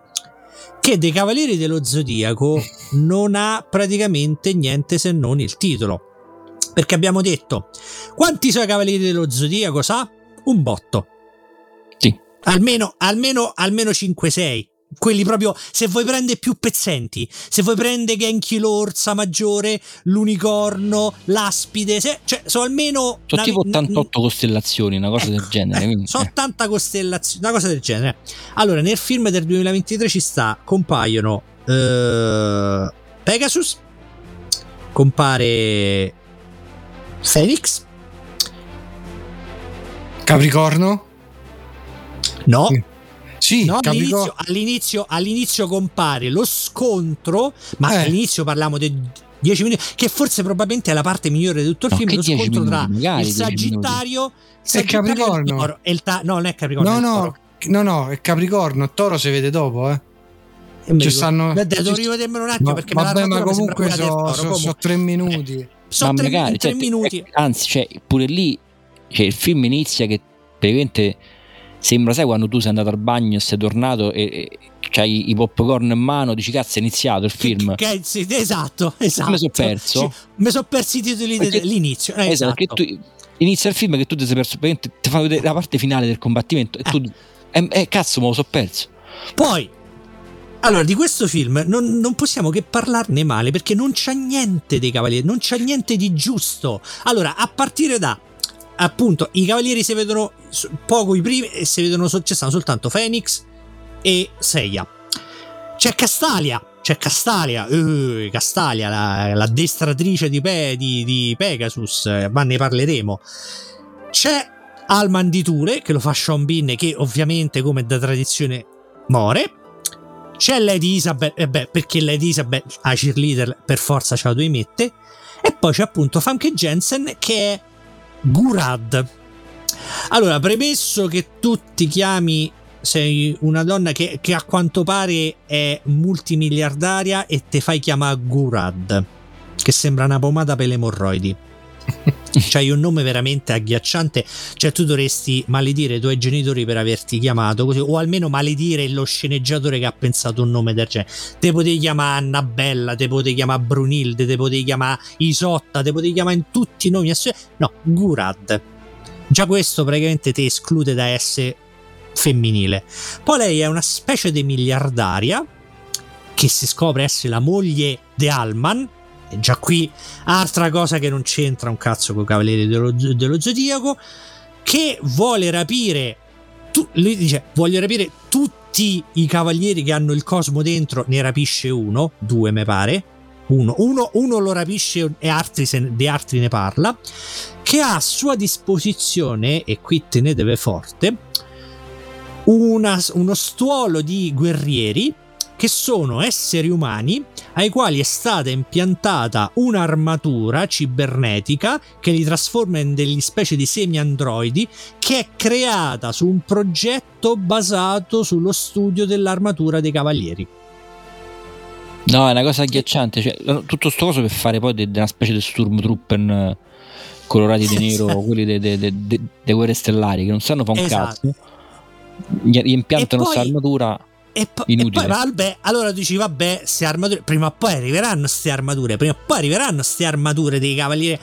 che dei Cavalieri dello Zodiaco non ha praticamente niente se non il titolo. Perché abbiamo detto, quanti sono i Cavalieri dello Zodiaco? Sa? Un botto. Sì. Almeno, almeno, almeno 5-6. Quelli proprio, se vuoi prendere più pezzenti, se vuoi prendere Genki l'orsa maggiore, l'unicorno, l'aspide, se- cioè sono almeno... sono tipo 88 costellazioni, una cosa del Ecco, genere. ecco, quindi, sono eh. 80 costellazioni, una cosa del genere. Allora, nel film del 2023 ci sta, compaiono eh, Pegasus, compare Phoenix, Capricorno? no, Sì. No, all'inizio, Capricorno. all'inizio, all'inizio compare lo scontro, ma Eh. all'inizio parliamo di 10 minuti, che forse probabilmente è la parte migliore di tutto il No, film, lo 10 scontro tra magari il 10 minuti. Sagittario, il Sagittario e il Capricorno. Toro e il ta- no, non è Capricorno. No, è no, no, no, è Capricorno. Toro si vede dopo, eh. E mi ci stanno- Beh, devo rivedermelo un attimo No, perché me vabbè, ma comunque quella del sono so, so tre minuti. Sono ma tre, magari, tre cioè, minuti. eh, anzi, cioè, pure lì cioè, il film inizia che praticamente sembra, sai, quando tu sei andato al bagno e sei tornato e, e c'hai i popcorn in mano, dici cazzo è iniziato il film. Che- sì, esatto, esatto. Mi sono perso. Sì, mi sono persi i titoli Perché- dell'inizio. eh, Esatto, che tu inizia il film che tu ti sei perso, ti fanno vedere la parte finale del combattimento e tu eh, eh, cazzo, me lo so perso. Poi, allora, di questo film non, non possiamo che parlarne male perché non c'ha niente dei cavalieri, non c'ha niente di giusto. Allora, a partire da appunto i cavalieri si vedono poco i primi e si vedono ci stanno soltanto Phoenix e Seiya. C'è Castalia, c'è Castalia, eh, Castalia, la, l'addestratrice di, Pe- di- di Pegasus, eh, ma ne parleremo. C'è Alman di che lo fa Sean Bean che ovviamente come da tradizione muore. C'è Lady Isabel, eh beh, perché Lady Isabel a cheerleader per forza ce la devi mettere. E poi c'è appunto Famke Jensen che è Gurad. Allora, premesso che tu ti chiami, sei una donna che, che a quanto pare è multimiliardaria e te fai chiamare Gurad, che sembra una pomata per le emorroidi. C'hai un nome veramente agghiacciante. Cioè, tu dovresti maledire i tuoi genitori per averti chiamato così, o almeno maledire lo sceneggiatore che ha pensato un nome del genere. Te potevi chiamare Annabella, te potevi chiamare Brunilde, te potevi chiamare Isotta, te potevi chiamare in tutti i nomi. No, Gurad. Già questo praticamente ti esclude da essere femminile. Poi lei è una specie di miliardaria che si scopre essere la moglie di Alman. Già qui altra cosa che non c'entra un cazzo con i Cavalieri dello, dello Zodiaco. Che vuole rapire. Tu, lui dice: Voglio rapire tutti i cavalieri che hanno il cosmo dentro. Ne rapisce uno, due, mi pare. Uno, uno, uno lo rapisce e altri, se, di altri ne parla. Che ha a sua disposizione, e qui tenetevi forte, una- uno stuolo di guerrieri che sono esseri umani ai quali è stata impiantata un'armatura cibernetica che li trasforma in degli specie di semi-androidi che è creata su un progetto basato sullo studio dell'armatura dei cavalieri. No, è una cosa agghiacciante. Cioè, tutto sto coso per fare poi de- de- una specie di Stormtrooper. colorati di nero, quelli delle guerre stellari, che non sanno fa un Esatto. cazzo. Gli impiantano questa armatura. E, po- e poi, vabbè, allora dici, vabbè, ste armature, prima o poi arriveranno ste armature, prima o poi arriveranno ste armature dei cavalieri.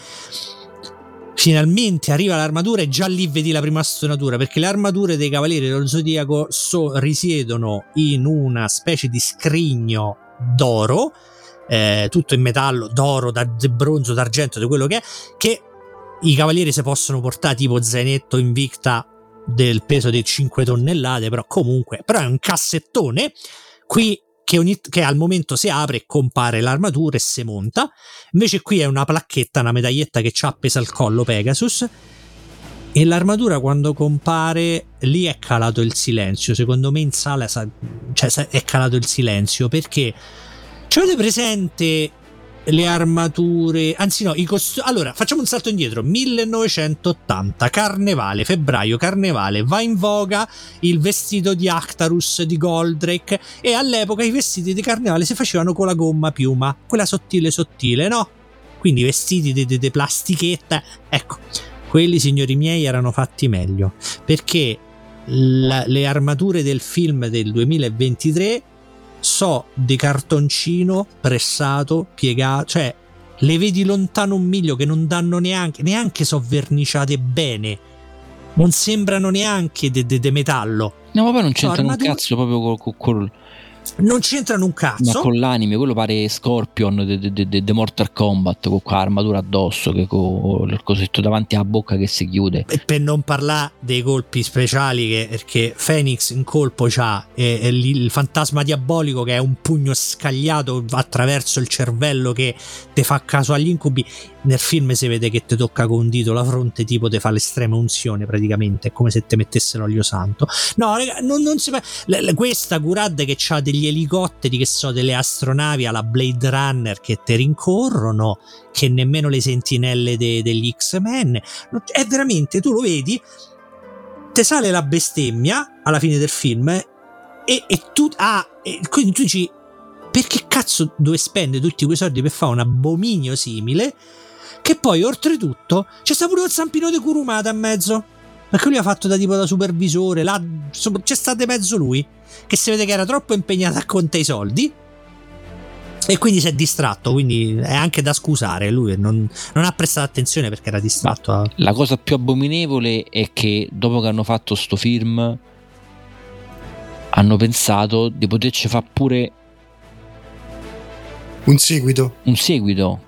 Finalmente arriva l'armatura e già lì vedi la prima stonatura, perché le armature dei cavalieri dello zodiaco so- risiedono in una specie di scrigno d'oro, eh, tutto in metallo, d'oro, da- di bronzo, d'argento, di quello che è, che i cavalieri si possono portare tipo zainetto Invicta del peso di 5 tonnellate, però comunque, però è un cassettone qui che, ogni- che al momento si apre e compare l'armatura e si monta. Invece qui è una placchetta, una medaglietta che c'ha appesa al collo Pegasus. E l'armatura quando compare lì è calato il silenzio. Secondo me in sala sa- cioè, è calato il silenzio perché ci avete presente le armature, anzi no, i costumi. Allora, facciamo un salto indietro. 1980, carnevale, febbraio, carnevale, va in voga il vestito di Actarus di Goldrake e all'epoca i vestiti di carnevale si facevano con la gomma piuma, quella sottile sottile, no? Quindi vestiti di plastichetta, ecco, quelli signori miei erano fatti meglio, perché la- le armature del film del 2023 so di cartoncino pressato, piegato, cioè le vedi lontano un miglio che non danno neanche, neanche so verniciate bene. Non sembrano neanche di metallo. No, ma poi non c'entra un armatura- cazzo proprio col, col- col- Non c'entrano un ma cazzo. con l'anime. Quello pare Scorpion di Mortal Kombat con quella armatura addosso, che con il cosetto davanti alla bocca che si chiude. E per non parlare dei colpi speciali che, perché Phoenix in colpo c'ha e, e lì il fantasma diabolico che è un pugno scagliato attraverso il cervello che te fa caso agli incubi nel film si vede che ti tocca con un dito la fronte tipo te fa l'estrema unzione praticamente è come se te mettessero olio santo no raga, non, non si fa le- questa Gurad che ha degli elicotteri che so delle astronavi alla Blade Runner che te rincorrono che nemmeno le sentinelle de- degli X-Men è veramente tu lo vedi te sale la bestemmia alla fine del film e, e tu ah, e quindi tu dici perché cazzo dove spende tutti quei soldi per fare un abominio simile che poi oltretutto c'è sta pure un zampino di Kurumata in mezzo perché lui ha fatto da tipo da supervisore là, c'è stato in mezzo lui che si vede che era troppo impegnato a contare i soldi e quindi si è distratto quindi è anche da scusare lui non, non ha prestato attenzione perché era distratto a- La cosa più abominevole è che dopo che hanno fatto sto film hanno pensato di poterci fare pure Un seguito. un seguito.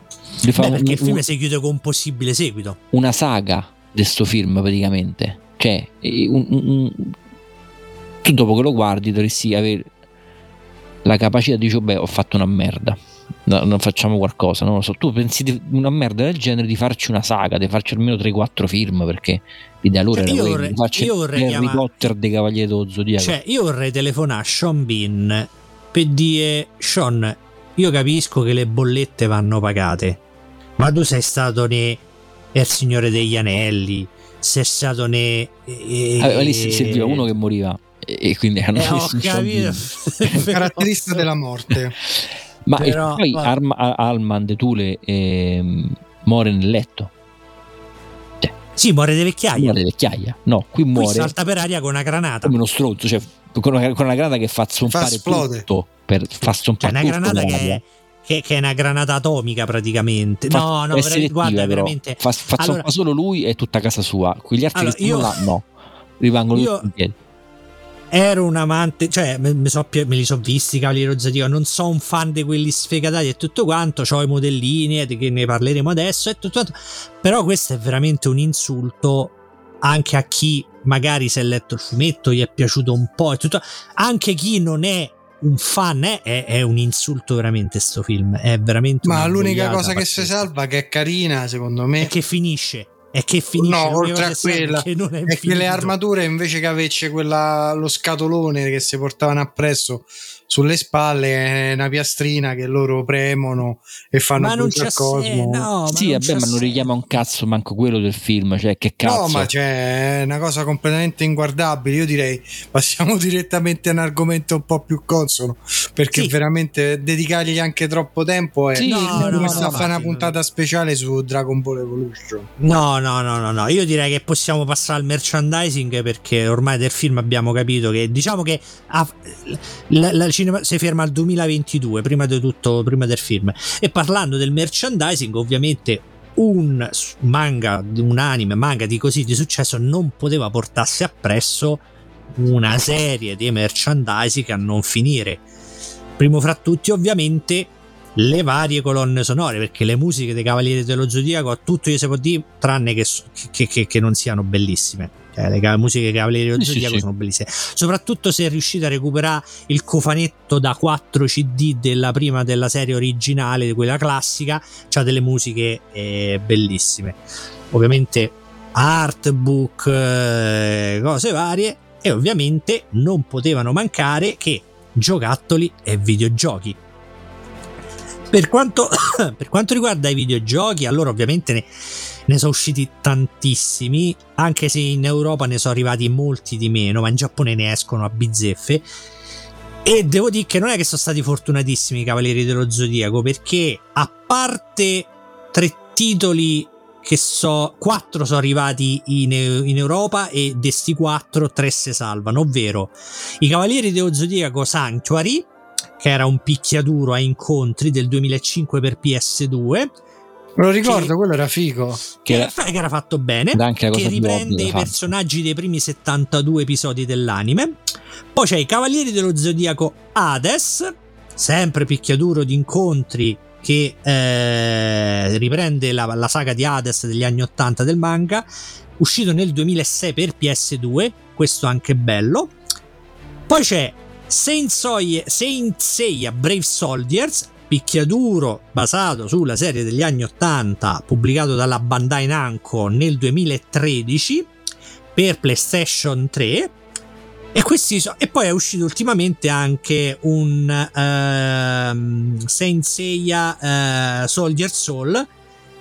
Beh, perché un- il film si chiude con un possibile seguito una saga di sto film praticamente. Cioè, un- un- tu dopo che lo guardi dovresti avere la capacità di dire, beh, ho fatto una merda. No, non facciamo qualcosa, non lo so. Tu pensi di una merda del genere di farci una saga, di farci almeno 3-4 film perché l'idea loro Cioè, era io quella vorrei- di farci io vorrei Harry chiamare- Potter dei Cavalieri dello Zodiaco. Cioè, io vorrei telefonare a Sean Bean per dire: Sean, io capisco che le bollette vanno pagate, ma tu sei stato ne Il Signore degli Anelli, sei stato ne. eh, Aveva lì serviva uno che moriva e, quindi hanno Eh, ho messo. Caratterista della morte. Ma e Però, poi va- Arma- Alman de Tule ehm, muore nel letto. Sì, muore di vecchiaia. muore di vecchiaia. No, qui Qui muore salta per aria con una granata. come uno stronzo, cioè con una, con una granata che fa zompare esplode. tutto per fa Cioè, zompare una tutto granata che è, che, che è una granata atomica praticamente. Fa- no, no, vera- guarda, però. veramente. fa, fa Allora- zompare solo lui e tutta casa sua. Quegli altri Allora, che io- là, no. Rimangono io- tutti ero un amante, cioè me, so me li so visti dello Zodiaco, non so un fan di quelli sfegatati e tutto quanto, ho i modellini e di che ne parleremo adesso e tutto quanto, però questo è veramente un insulto anche a chi magari si è letto il fumetto, gli è piaciuto un po' e tutto, anche chi non è un fan eh, è, è un insulto veramente sto film, è veramente Ma l'unica cosa che si salva, che è carina, secondo me, è che finisce, è che finisce, No, oltre a quella, è che non è, è che le armature invece che averci quella, lo scatolone che si portavano appresso sulle spalle una piastrina che loro premono e fanno ma non c'è al cosmo. se- no, ma sì, non vabbè, c'è ma non richiama un cazzo manco quello del film. Cioè, che cazzo. No, ma c'è una cosa completamente inguardabile. Io direi passiamo direttamente a un argomento un po' più consono perché Sì. veramente dedicargli anche troppo tempo è Sì, No, come no, sta a no, fare una puntata speciale su Dragon Ball Evolution. No, no, no, no, no. Io direi che possiamo passare al merchandising perché ormai del film abbiamo capito che diciamo che ha- la, la cinema si ferma al 2022, prima tutto, prima del film. E parlando del merchandising, ovviamente un manga, un anime, manga di così di successo non poteva portarsi appresso una serie di merchandising a non finire. Primo fra tutti, ovviamente, le varie colonne sonore, perché le musiche dei Cavalieri dello Zodiaco, tutto gli si può dire, tranne che, che- che- che non siano bellissime. Cioè, le ca- musiche Cavalieri dello Zodiaco sì. sono bellissime. Soprattutto se riuscite a recuperare il cofanetto da 4 CD della prima della serie originale, quella classica, c'ha delle musiche eh, bellissime. Ovviamente artbook, eh, cose varie e ovviamente non potevano mancare che giocattoli e videogiochi. Per quanto, per quanto riguarda i videogiochi, allora ovviamente ne, ne sono usciti tantissimi, anche se in Europa ne sono arrivati molti di meno, ma in Giappone ne escono a bizzeffe. E devo dire che non è che sono stati fortunatissimi i Cavalieri dello Zodiaco, perché a parte tre titoli che so, quattro sono arrivati in, in Europa e di sti quattro tre se salvano, ovvero i Cavalieri dello Zodiaco Sanctuary, che era un picchiaduro a incontri del 2005 per PS2, Me lo ricordo, Che- quello era figo. che, era, che era fatto bene, che riprende i personaggi dei primi 72 episodi dell'anime. Poi c'è i Cavalieri dello Zodiaco Hades, sempre picchiaduro di incontri che eh, riprende la, la saga di Hades degli anni 80 del manga, uscito nel 2006 per PS2, questo anche bello. Poi c'è Saint Seiya, Saint Seiya Brave Soldiers, picchiaduro basato sulla serie degli anni 80 pubblicato dalla Bandai Namco nel 2013 per PlayStation 3 e, questi so- e poi è uscito ultimamente anche un ehm, Saint Seiya eh, Soldier Soul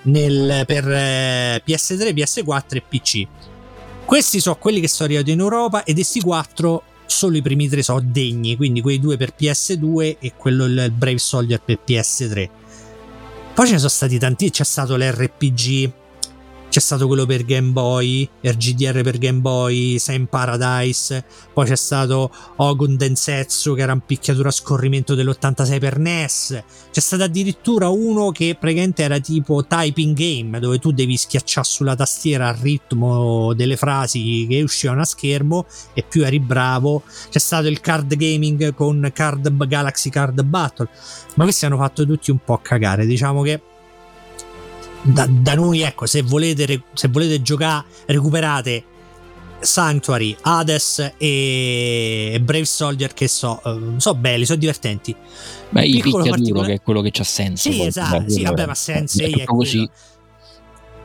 nel- per eh, PS3, PS4 e PC. Questi sono quelli che sono arrivati in Europa ed questi quattro solo i primi tre sono degni, quindi quei due per PS2 e quello il Brave Soldier per PS3. Poi ce ne sono stati tanti, c'è stato l'RPG, c'è stato quello per Game Boy, RGDR per Game Boy, Sam Paradise, poi c'è stato Ogun Densetsu che era un picchiatura a scorrimento dell'86 per NES, c'è stato addirittura uno che praticamente era tipo typing game dove tu devi schiacciare sulla tastiera al ritmo delle frasi che uscivano a schermo e più eri bravo. C'è stato il card gaming con card Galaxy Card Battle, ma questi hanno fatto tutti un po' cagare. Diciamo che da, da noi, ecco, se volete, se volete giocare, recuperate Sanctuary, Hades e Brave Soldier che so, eh, so belli, sono divertenti. Ma il picchiaduro particolare- che è quello che c'ha senso. Sì, esatto, sì, vabbè, ma Sensei è è proprio così.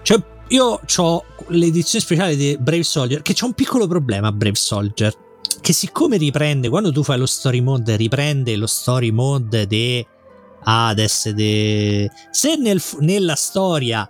Cioè, io ho l'edizione speciale di Brave Soldier che c'è un piccolo problema Brave Soldier che siccome riprende quando tu fai lo story mode riprende lo story mode di Hades de... se nel- nella storia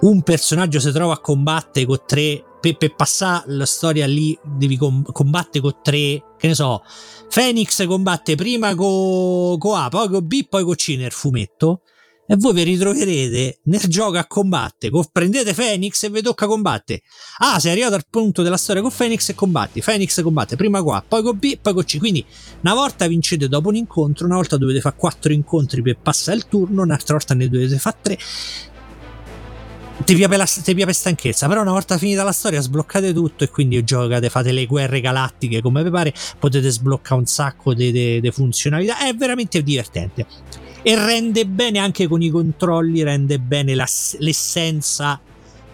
un personaggio si trova a combattere con tre per, per passare la storia lì devi com- combattere con tre che ne so Phoenix combatte prima con co A poi con B poi con C nel fumetto e voi vi ritroverete nel gioco a combattere. Co- Prendete Phoenix e vi tocca combattere. Ah, sei arrivato al punto della storia con Phoenix e combatti. Phoenix combatte prima qua, poi con B, poi con C. Quindi una volta vincete dopo un incontro, una volta dovete fare quattro incontri per passare il turno, un'altra volta ne dovete fare tre. Ti piace, la, ti piace stanchezza, però una volta finita la storia sbloccate tutto e quindi giocate, fate le guerre galattiche come vi pare, potete sbloccare un sacco di funzionalità, è veramente divertente e rende bene anche con i controlli, rende bene la- l'essenza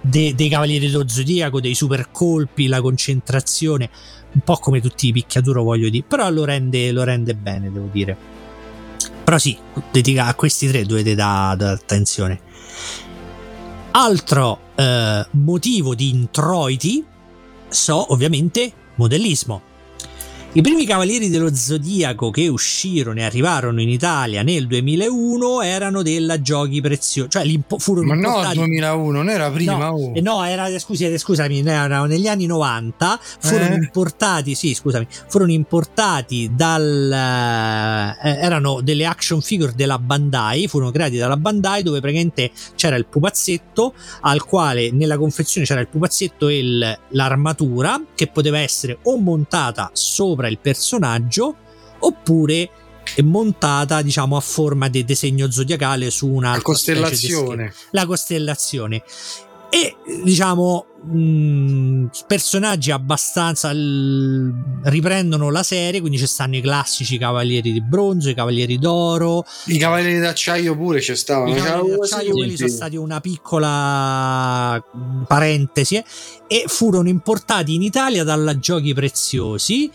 de- dei Cavalieri dello Zodiaco, dei super colpi, la concentrazione, un po' come tutti i picchiaduro voglio dire, però lo rende, lo rende bene, devo dire. Però sì, a questi tre dovete dare da attenzione. Altro eh, motivo di introiti so ovviamente modellismo. I primi Cavalieri dello Zodiaco che uscirono e arrivarono in Italia nel 2001 erano della Giochi Preziosi, cioè furono Ma no, importati- 2001, non era prima. No, oh. eh, no, era, scusi, scusami, erano negli anni 90, furono Eh? importati, sì, scusami, furono importati dal... eh, erano delle action figure della Bandai, furono creati dalla Bandai dove praticamente c'era il pupazzetto al quale nella confezione c'era il pupazzetto e il- l'armatura che poteva essere o montata sopra il personaggio oppure montata diciamo a forma di disegno zodiacale su una La costellazione. la costellazione e diciamo mh, personaggi abbastanza l- riprendono la serie quindi ci stanno i classici cavalieri di bronzo i cavalieri d'oro I cavalieri d'acciaio pure ci stavano. i cavalieri d'acciaio, quelli sono stati una piccola parentesi eh, e furono importati in Italia dalla Giochi Preziosi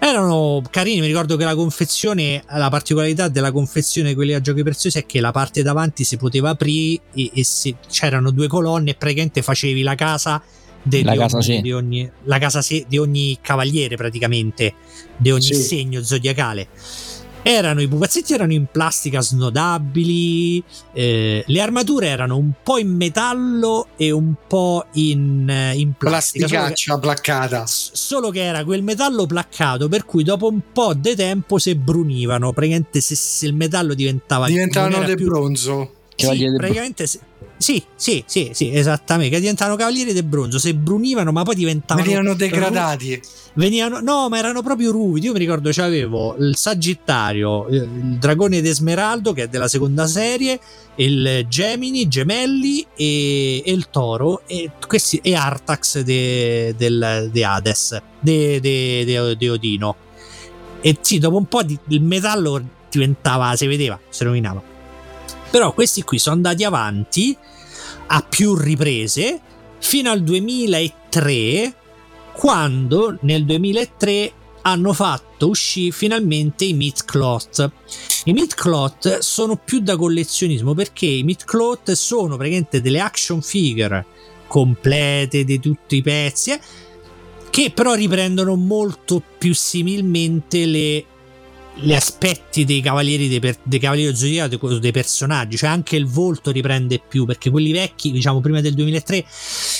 erano carini, mi ricordo che la confezione, la particolarità della confezione di quelli a giochi preziosi è che la parte davanti si poteva aprire e, e se- c'erano due colonne e praticamente facevi la casa, de- La di, casa ogni, sì. di ogni- la casa sì, di ogni cavaliere praticamente, di ogni Sì. segno zodiacale. Erano i pupazzetti erano in plastica snodabili, eh, le armature erano un po' in metallo e un po' in, eh, in plastica. solo che- Plasticaccia placcata. Solo che era quel metallo placcato per cui dopo un po' di tempo si brunivano. Praticamente se, se il metallo diventava Diventavano di più- bronzo. Sì, del praticamente se- sì, sì, sì, sì, esattamente. Che diventavano cavalieri del bronzo. Se brunivano, ma poi diventavano. Venivano degradati. Venivano, no, ma erano proprio ruvidi. Io mi ricordo c'avevo il Sagittario, eh, il Dragone d'Esmeraldo, che è della seconda serie, il Gemini, Gemelli e, e il Toro, e, questi, e Artax de, del, de Hades, de, de- de- de Odino. E sì, dopo un po' di- il metallo diventava, si vedeva, si rovinava. Però questi qui sono andati avanti a più riprese fino al 2003 quando nel 2003 hanno fatto uscire finalmente i Meat Cloth. I Meat Cloth sono più da collezionismo perché i Meat Cloth sono praticamente delle action figure complete di tutti i pezzi eh, che però riprendono molto più similmente le gli aspetti dei cavalieri dei, per- dei cavalieri zodiaco dei personaggi cioè anche il volto riprende più perché quelli vecchi diciamo prima del 2003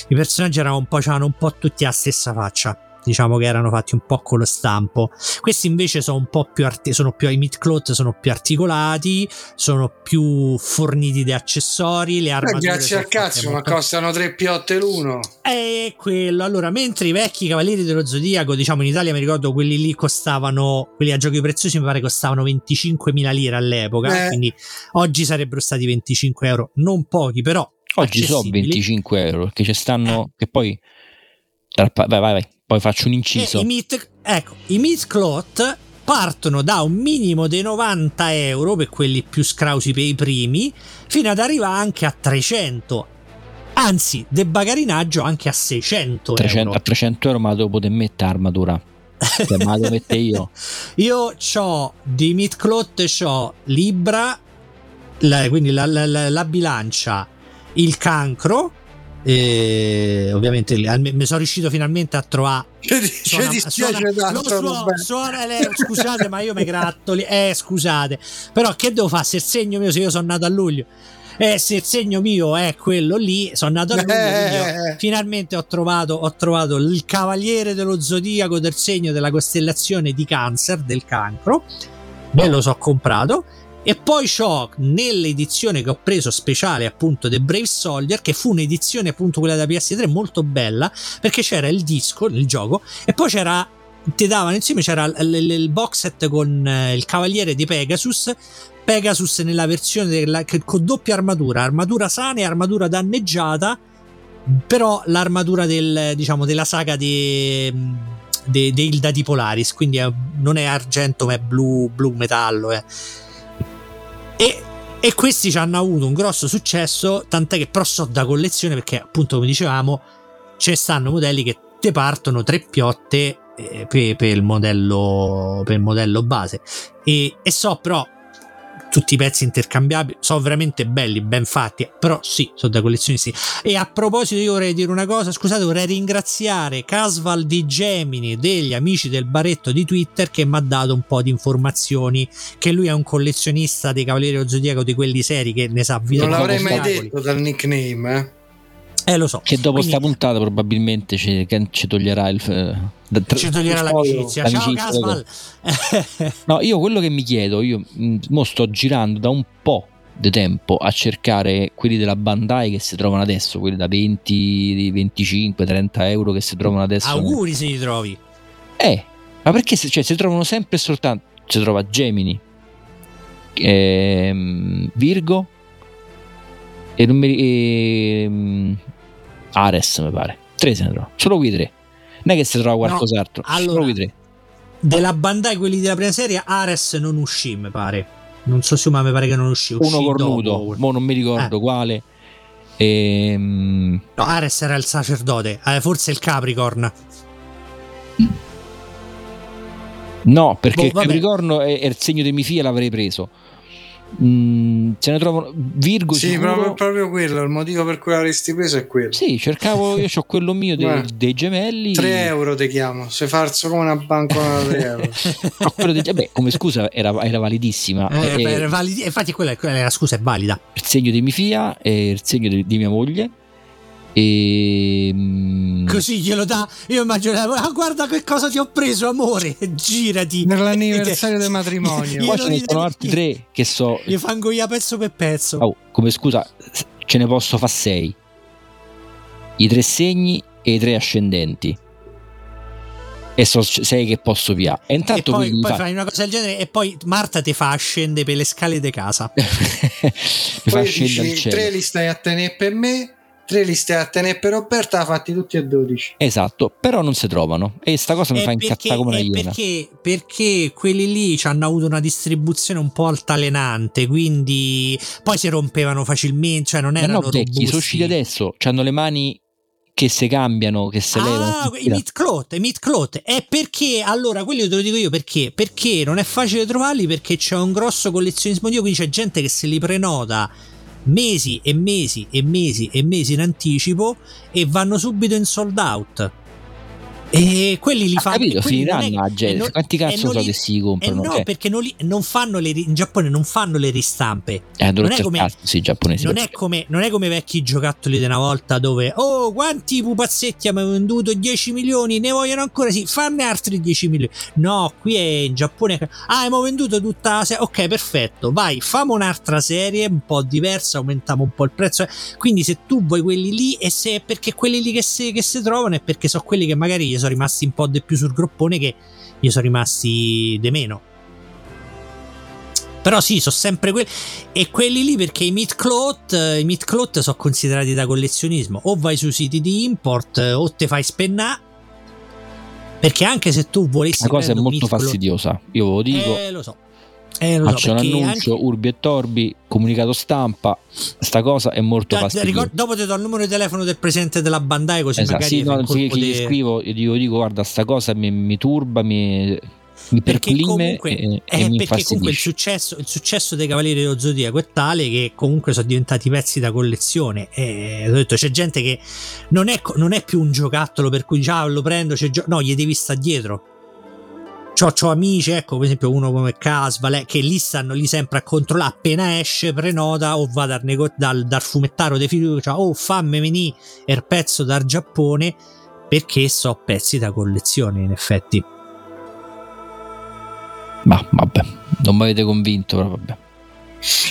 i personaggi erano un po' c'erano un po' tutti la stessa faccia diciamo che erano fatti un po' con lo stampo questi invece sono un po' più arti- sono più i cloth sono più articolati sono più forniti di accessori le Eh, armature grazie al cazzo, fatte ma molto- costano 3 piotte l'uno. è quello. Allora, mentre i vecchi cavalieri dello zodiaco, diciamo in Italia, mi ricordo quelli lì costavano, quelli a giochi preziosi, mi pare costavano 25.000 lire all'epoca. Eh. Quindi oggi sarebbero stati 25 euro, non pochi, però. Oggi so accessibili. 25 euro perché ci stanno. Che poi. Tra- Vai, vai, vai. Poi faccio un inciso. i meat, ecco, i meat cloth partono da un minimo di 90 euro per quelli più scrausi per i primi, fino ad arrivare anche a 300. Anzi, de bagarinaggio anche a 600 300 euro. a 300 euro ma devo poter mettere armatura. Cioè, ma la mettere io. Io ho di Meat Cloth, ho Libra, la- quindi la- la- la bilancia, il cancro. E ovviamente mi sono riuscito finalmente a trovare. Ci suona- dispiace suona- tanto. lo suo- vabbè. suona le- scusate, ma io mi grattoli. Eh, scusate, però che devo fare? Se il segno mio, se io sono nato a luglio, eh, se il segno mio è quello lì, sono nato a luglio. Eh. finalmente ho trovato, ho trovato il cavaliere dello zodiaco del segno della costellazione di Cancer, del cancro. Me lo so comprato. E poi c'ho nell'edizione che ho preso speciale appunto The Brave Soldier, che fu un'edizione appunto quella da PS3 molto bella, perché c'era il disco, il gioco, e poi c'era ti davano insieme c'era il, il- il box set con eh, il cavaliere di Pegasus Pegasus nella versione della, che- con doppia armatura armatura sana e armatura danneggiata però l'armatura del, diciamo, della saga di de, de Hilda di Polaris quindi è- non è argento ma è blu, blu metallo eh. E, e questi ci hanno avuto un grosso successo tant'è che però so da collezione perché appunto come dicevamo ci stanno modelli che te partono tre piotte eh, per, per il modello per il modello base. E, e so però tutti i pezzi intercambiabili, sono veramente belli, ben fatti, però sì, sono da collezionisti. E a proposito io vorrei dire una cosa, scusate, vorrei ringraziare Casval di Gemini, degli amici del baretto di Twitter, che mi ha dato un po' di informazioni, che lui è un collezionista dei Cavalieri Zodiaco, di quelli seri, che ne sa via Non l'avrei mai detto dal nickname, eh. Eh, lo so. Che dopo sta puntata probabilmente ci, ci toglierà il. eh, tra- ci toglierà l'amicizia. Ciao l'amicizia, Casval. No, io quello che mi chiedo, io mh, mo sto girando da un po' di tempo a cercare quelli della Bandai che si trovano adesso, quelli da 20, 25, 30 euro che si trovano adesso. Auguri se li trovi. Eh, ma perché si, cioè, si trovano sempre soltanto. Si trova Gemini, ehm, Virgo e non mi ehm, Ares, mi pare. Tre se ne trova, solo quei tre. Non è che si trova qualcos'altro, allora, solo quei tre. Della Bandai, quelli della prima serie, Ares non uscì, mi pare. Non so se ma mi pare che non uscì. uscì Uno cornuto, dopo. mo non mi ricordo Eh. quale. Ehm, No, Ares era il sacerdote, eh, forse il Capricorn. no, perché Boh, il. Capricorno è, è il segno di mia figlia, l'avrei preso. Mm, se ne trovano Virgo Sì, sicuro. proprio, proprio quello. Il motivo per cui l'avresti preso è quello. Sì, cercavo, io ho quello mio dei, dei gemelli. 3 euro ti chiamo, sei farso come una banconota da 3 euro. No, dei- vabbè, come scusa era, era validissima. Eh, È- per validi- infatti, quella, quella- la scusa è valida. il segno di mia figlia e il segno di, di mia moglie. E mm, Così glielo dà. Io immaginavo, ah, guarda che cosa ti ho preso, amore. Girati. Nell'anniversario del matrimonio. poi Io ce ne non sono altri tre che so. Gli fango io pezzo per pezzo. Oh, come scusa, ce ne posso fare sei. I tre segni e i tre ascendenti. E so sei che posso via. E e intanto poi, quindi poi fa- fai una cosa del genere e poi Marta ti fa scendere per le scale di casa. mi fa Poi scendere dici, cielo. 3 li stai a tenere per me, 3 li stai a tenere per Roberta, fatti tutti e 12. Esatto, però non si trovano. E sta cosa mi Eh, fa incazzare come una iena. perché, perché quelli lì ci hanno avuto una distribuzione un po' altalenante, quindi poi si rompevano facilmente, cioè non Ma erano no, vecchi, sono usciti adesso. Hanno le mani che si cambiano, che levano. Ah, i meat cloth, i meat cloth. È perché, allora, quelli te lo dico io perché? Perché non è facile trovarli perché c'è un grosso collezionismo di io, quindi c'è gente che se li prenota mesi e mesi e mesi e mesi in anticipo e vanno subito in sold out. E quelli li Ha fanno capito, finiranno a gente. Quanti cazzo so li- che si eh comprano? no, Cioè, perché non, li- non fanno le, in Giappone non fanno le ristampe. eh, non è come- cazzo, sì, giapponesi. Non è, come, non è come vecchi giocattoli di una volta dove, oh, quanti pupazzetti abbiamo venduto? 10 milioni, ne vogliono ancora? Sì, farne altri 10 milioni. No, qui è in Giappone. Ah, abbiamo venduto tutta la serie. Ok, perfetto, vai, famo un'altra serie un po' diversa, aumentiamo un po' il prezzo. Quindi, se tu vuoi quelli lì, e se è perché quelli lì che si, che si trovano, è perché sono quelli che magari sono rimasti un po' di più sul groppone che gli sono rimasti di meno. Però sì, sono sempre quelli. E quelli lì perché i meat cloth, i meat cloth sono considerati da collezionismo. O vai sui siti di import o te fai spennà. Perché anche se tu volessi. La cosa è molto cloth- fastidiosa. Io ve lo dico. Eh, lo so. Eh, so, Faccio un perché annuncio, anche- Urbi e Torbi, comunicato stampa. Sta cosa è molto Da- da- fastidiosa. ricor- dopo ti do il numero di telefono del presidente della Bandai così Esatto, magari sì, no, sì, che gli di- scrivo, io dico, dico, guarda, sta cosa mi, mi turba, mi, mi perché comunque, e, eh, e perché comunque il successo, il successo dei Cavalieri dello Zodiaco è tale che comunque sono diventati pezzi da collezione. E ho detto, c'è gente che non è, non è più un giocattolo per cui già lo prendo, no, gli devi stare dietro. C'ho, c'ho amici, ecco, per esempio uno come Casval, eh, che lì stanno lì sempre a controllare, appena esce, prenota o va dal, nego- dal, dal fumettaro di fiducia, oh fammi venire il pezzo dal Giappone, perché so pezzi da collezione in effetti. Ma vabbè, non mi avete convinto, però vabbè.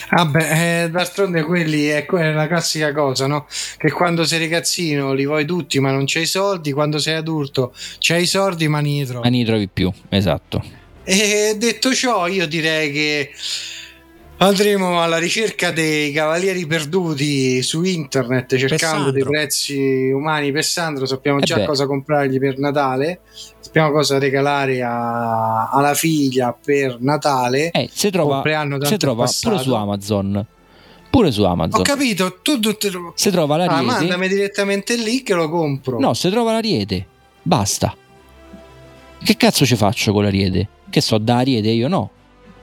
Vabbè, eh, d'altronde quelli è, è la classica cosa, no? Che quando sei ragazzino li vuoi tutti ma non c'hai i soldi, quando sei adulto c'hai i soldi ma li trovi. Ma ne trovi più, esatto. E detto ciò, io direi che andremo alla ricerca dei cavalieri perduti su internet cercando dei prezzi umani per Sandro. Sappiamo Eh già beh. cosa comprargli per Natale, sappiamo cosa regalare a- alla figlia per Natale. Eh, si trova, è trova pure su Amazon. Pure su Ho Amazon. capito, tu, tu te- Si trova ah, l'ariete. mandami direttamente lì che lo compro. No, si trova l'ariete. Basta. Che cazzo ci faccio con l'ariete? Che so, da ariete io no.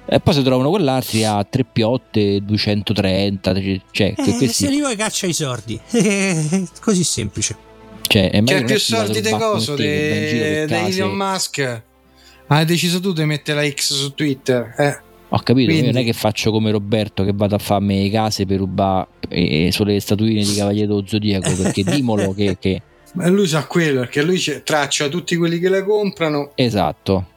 E poi si trovano quell'altri a 3 piotte, 230, cioè Eh, questi, se li vuoi caccia i sordi. Così semplice. cioè, è C'è meglio più soldi di coso di. Elon Musk. Hai deciso tu di mettere la X su Twitter. Eh. Ho capito, io Quindi- non è che faccio come Roberto che vado a farmi le case per rubare eh, sulle statuine di Cavaliere dello Zodiaco perché dimolo che, che- Ma lui sa quello perché lui c'è- traccia tutti quelli che le comprano. esatto.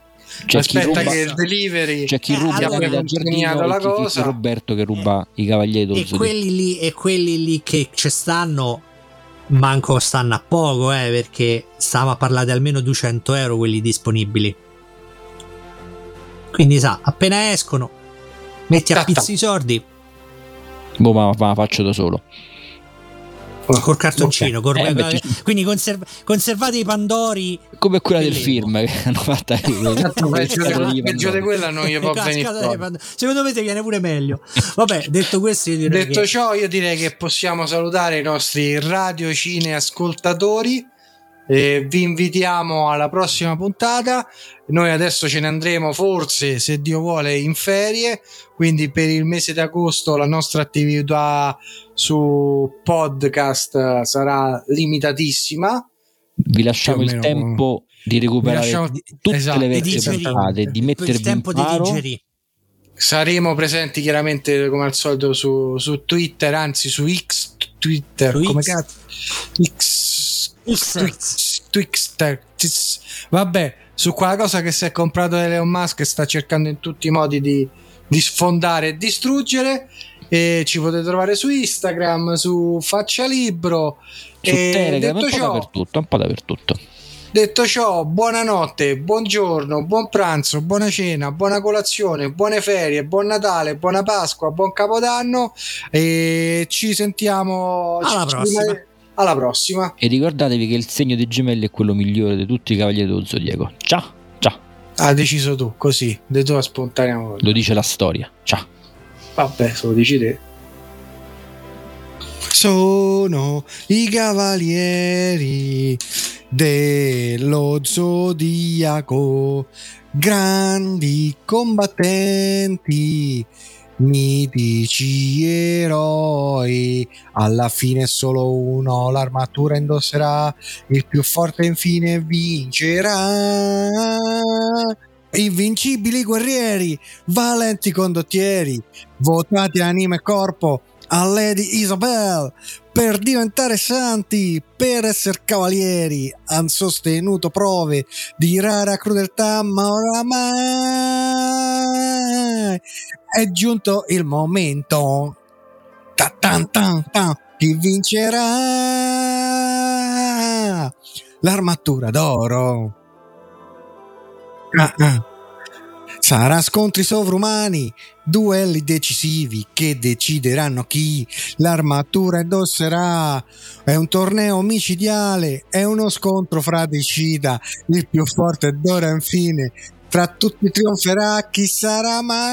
C'è chi aspetta ruba, che il delivery c'è chi Eh, ruba allora- quelli da giardino la chi- chi- cosa. Roberto che ruba i Cavalieri E quelli lì, e quelli lì che ci stanno, manco stanno a poco, eh, perché stiamo a parlare di almeno 200 euro quelli disponibili. Quindi sa, appena escono, metti a pizzi i sordi Boh, ma, ma la faccio da solo. Col cartoncino. col- Eh, beh, ci- quindi conserv- conservate i Pandori. Come quella del film che hanno fatto Tanto peggio, di, quella non gli può venire. Secondo me ti viene pure meglio. Vabbè, detto questo, io direi Detto che- ciò, io direi che possiamo salutare i nostri radiocine ascoltatori. E vi invitiamo alla prossima puntata. Noi adesso ce ne andremo, forse, se Dio vuole, in ferie. Quindi per il mese di agosto la nostra attività su podcast sarà limitatissima. Vi lasciamo il tempo di recuperare lasciamo- tutte esatto, le di vecchie puntate, di il mettervi in tempo di paro. digerire. Saremo presenti chiaramente come al solito su, su Twitter, anzi su X Twitter, Su come X. cazzo? X. Twix, Twixter, vabbè, su quella cosa che si è comprato Elon Musk e sta cercando in tutti i modi di, di sfondare e distruggere. E ci potete trovare su Instagram, su Faccia Libro. Su E Telegram, un detto ciò, dappertutto, un po' dappertutto. Detto ciò, buonanotte, buongiorno, buon pranzo, buona cena, buona colazione, buone ferie, buon Natale, buona Pasqua, buon Capodanno e ci sentiamo Alla ci- prossima. Alla prossima. E ricordatevi che il segno dei gemelli è quello migliore di tutti i cavalieri dello zodiaco. Ciao, ciao, Ha deciso tu, così, de tua spontanea volontà. lo dice la storia. Ciao. Vabbè, se lo dici te. Sono i cavalieri dello zodiaco, grandi combattenti, mitici eroi. Alla fine solo uno l'armatura indosserà, il più forte infine vincerà. Invincibili guerrieri, valenti condottieri, votati anima e corpo a Lady Isabel per diventare santi, per essere cavalieri, han sostenuto prove di rara crudeltà, ma oramai è giunto il momento. Ta tan tan tan, chi vincerà? L'armatura d'oro. Ah, ah. Sarà scontri sovrumani, duelli decisivi che decideranno chi l'armatura indosserà. È un torneo micidiale, è uno scontro fratricida, il più forte d'ora infine. Tra tutti trionferà chi sarà mai?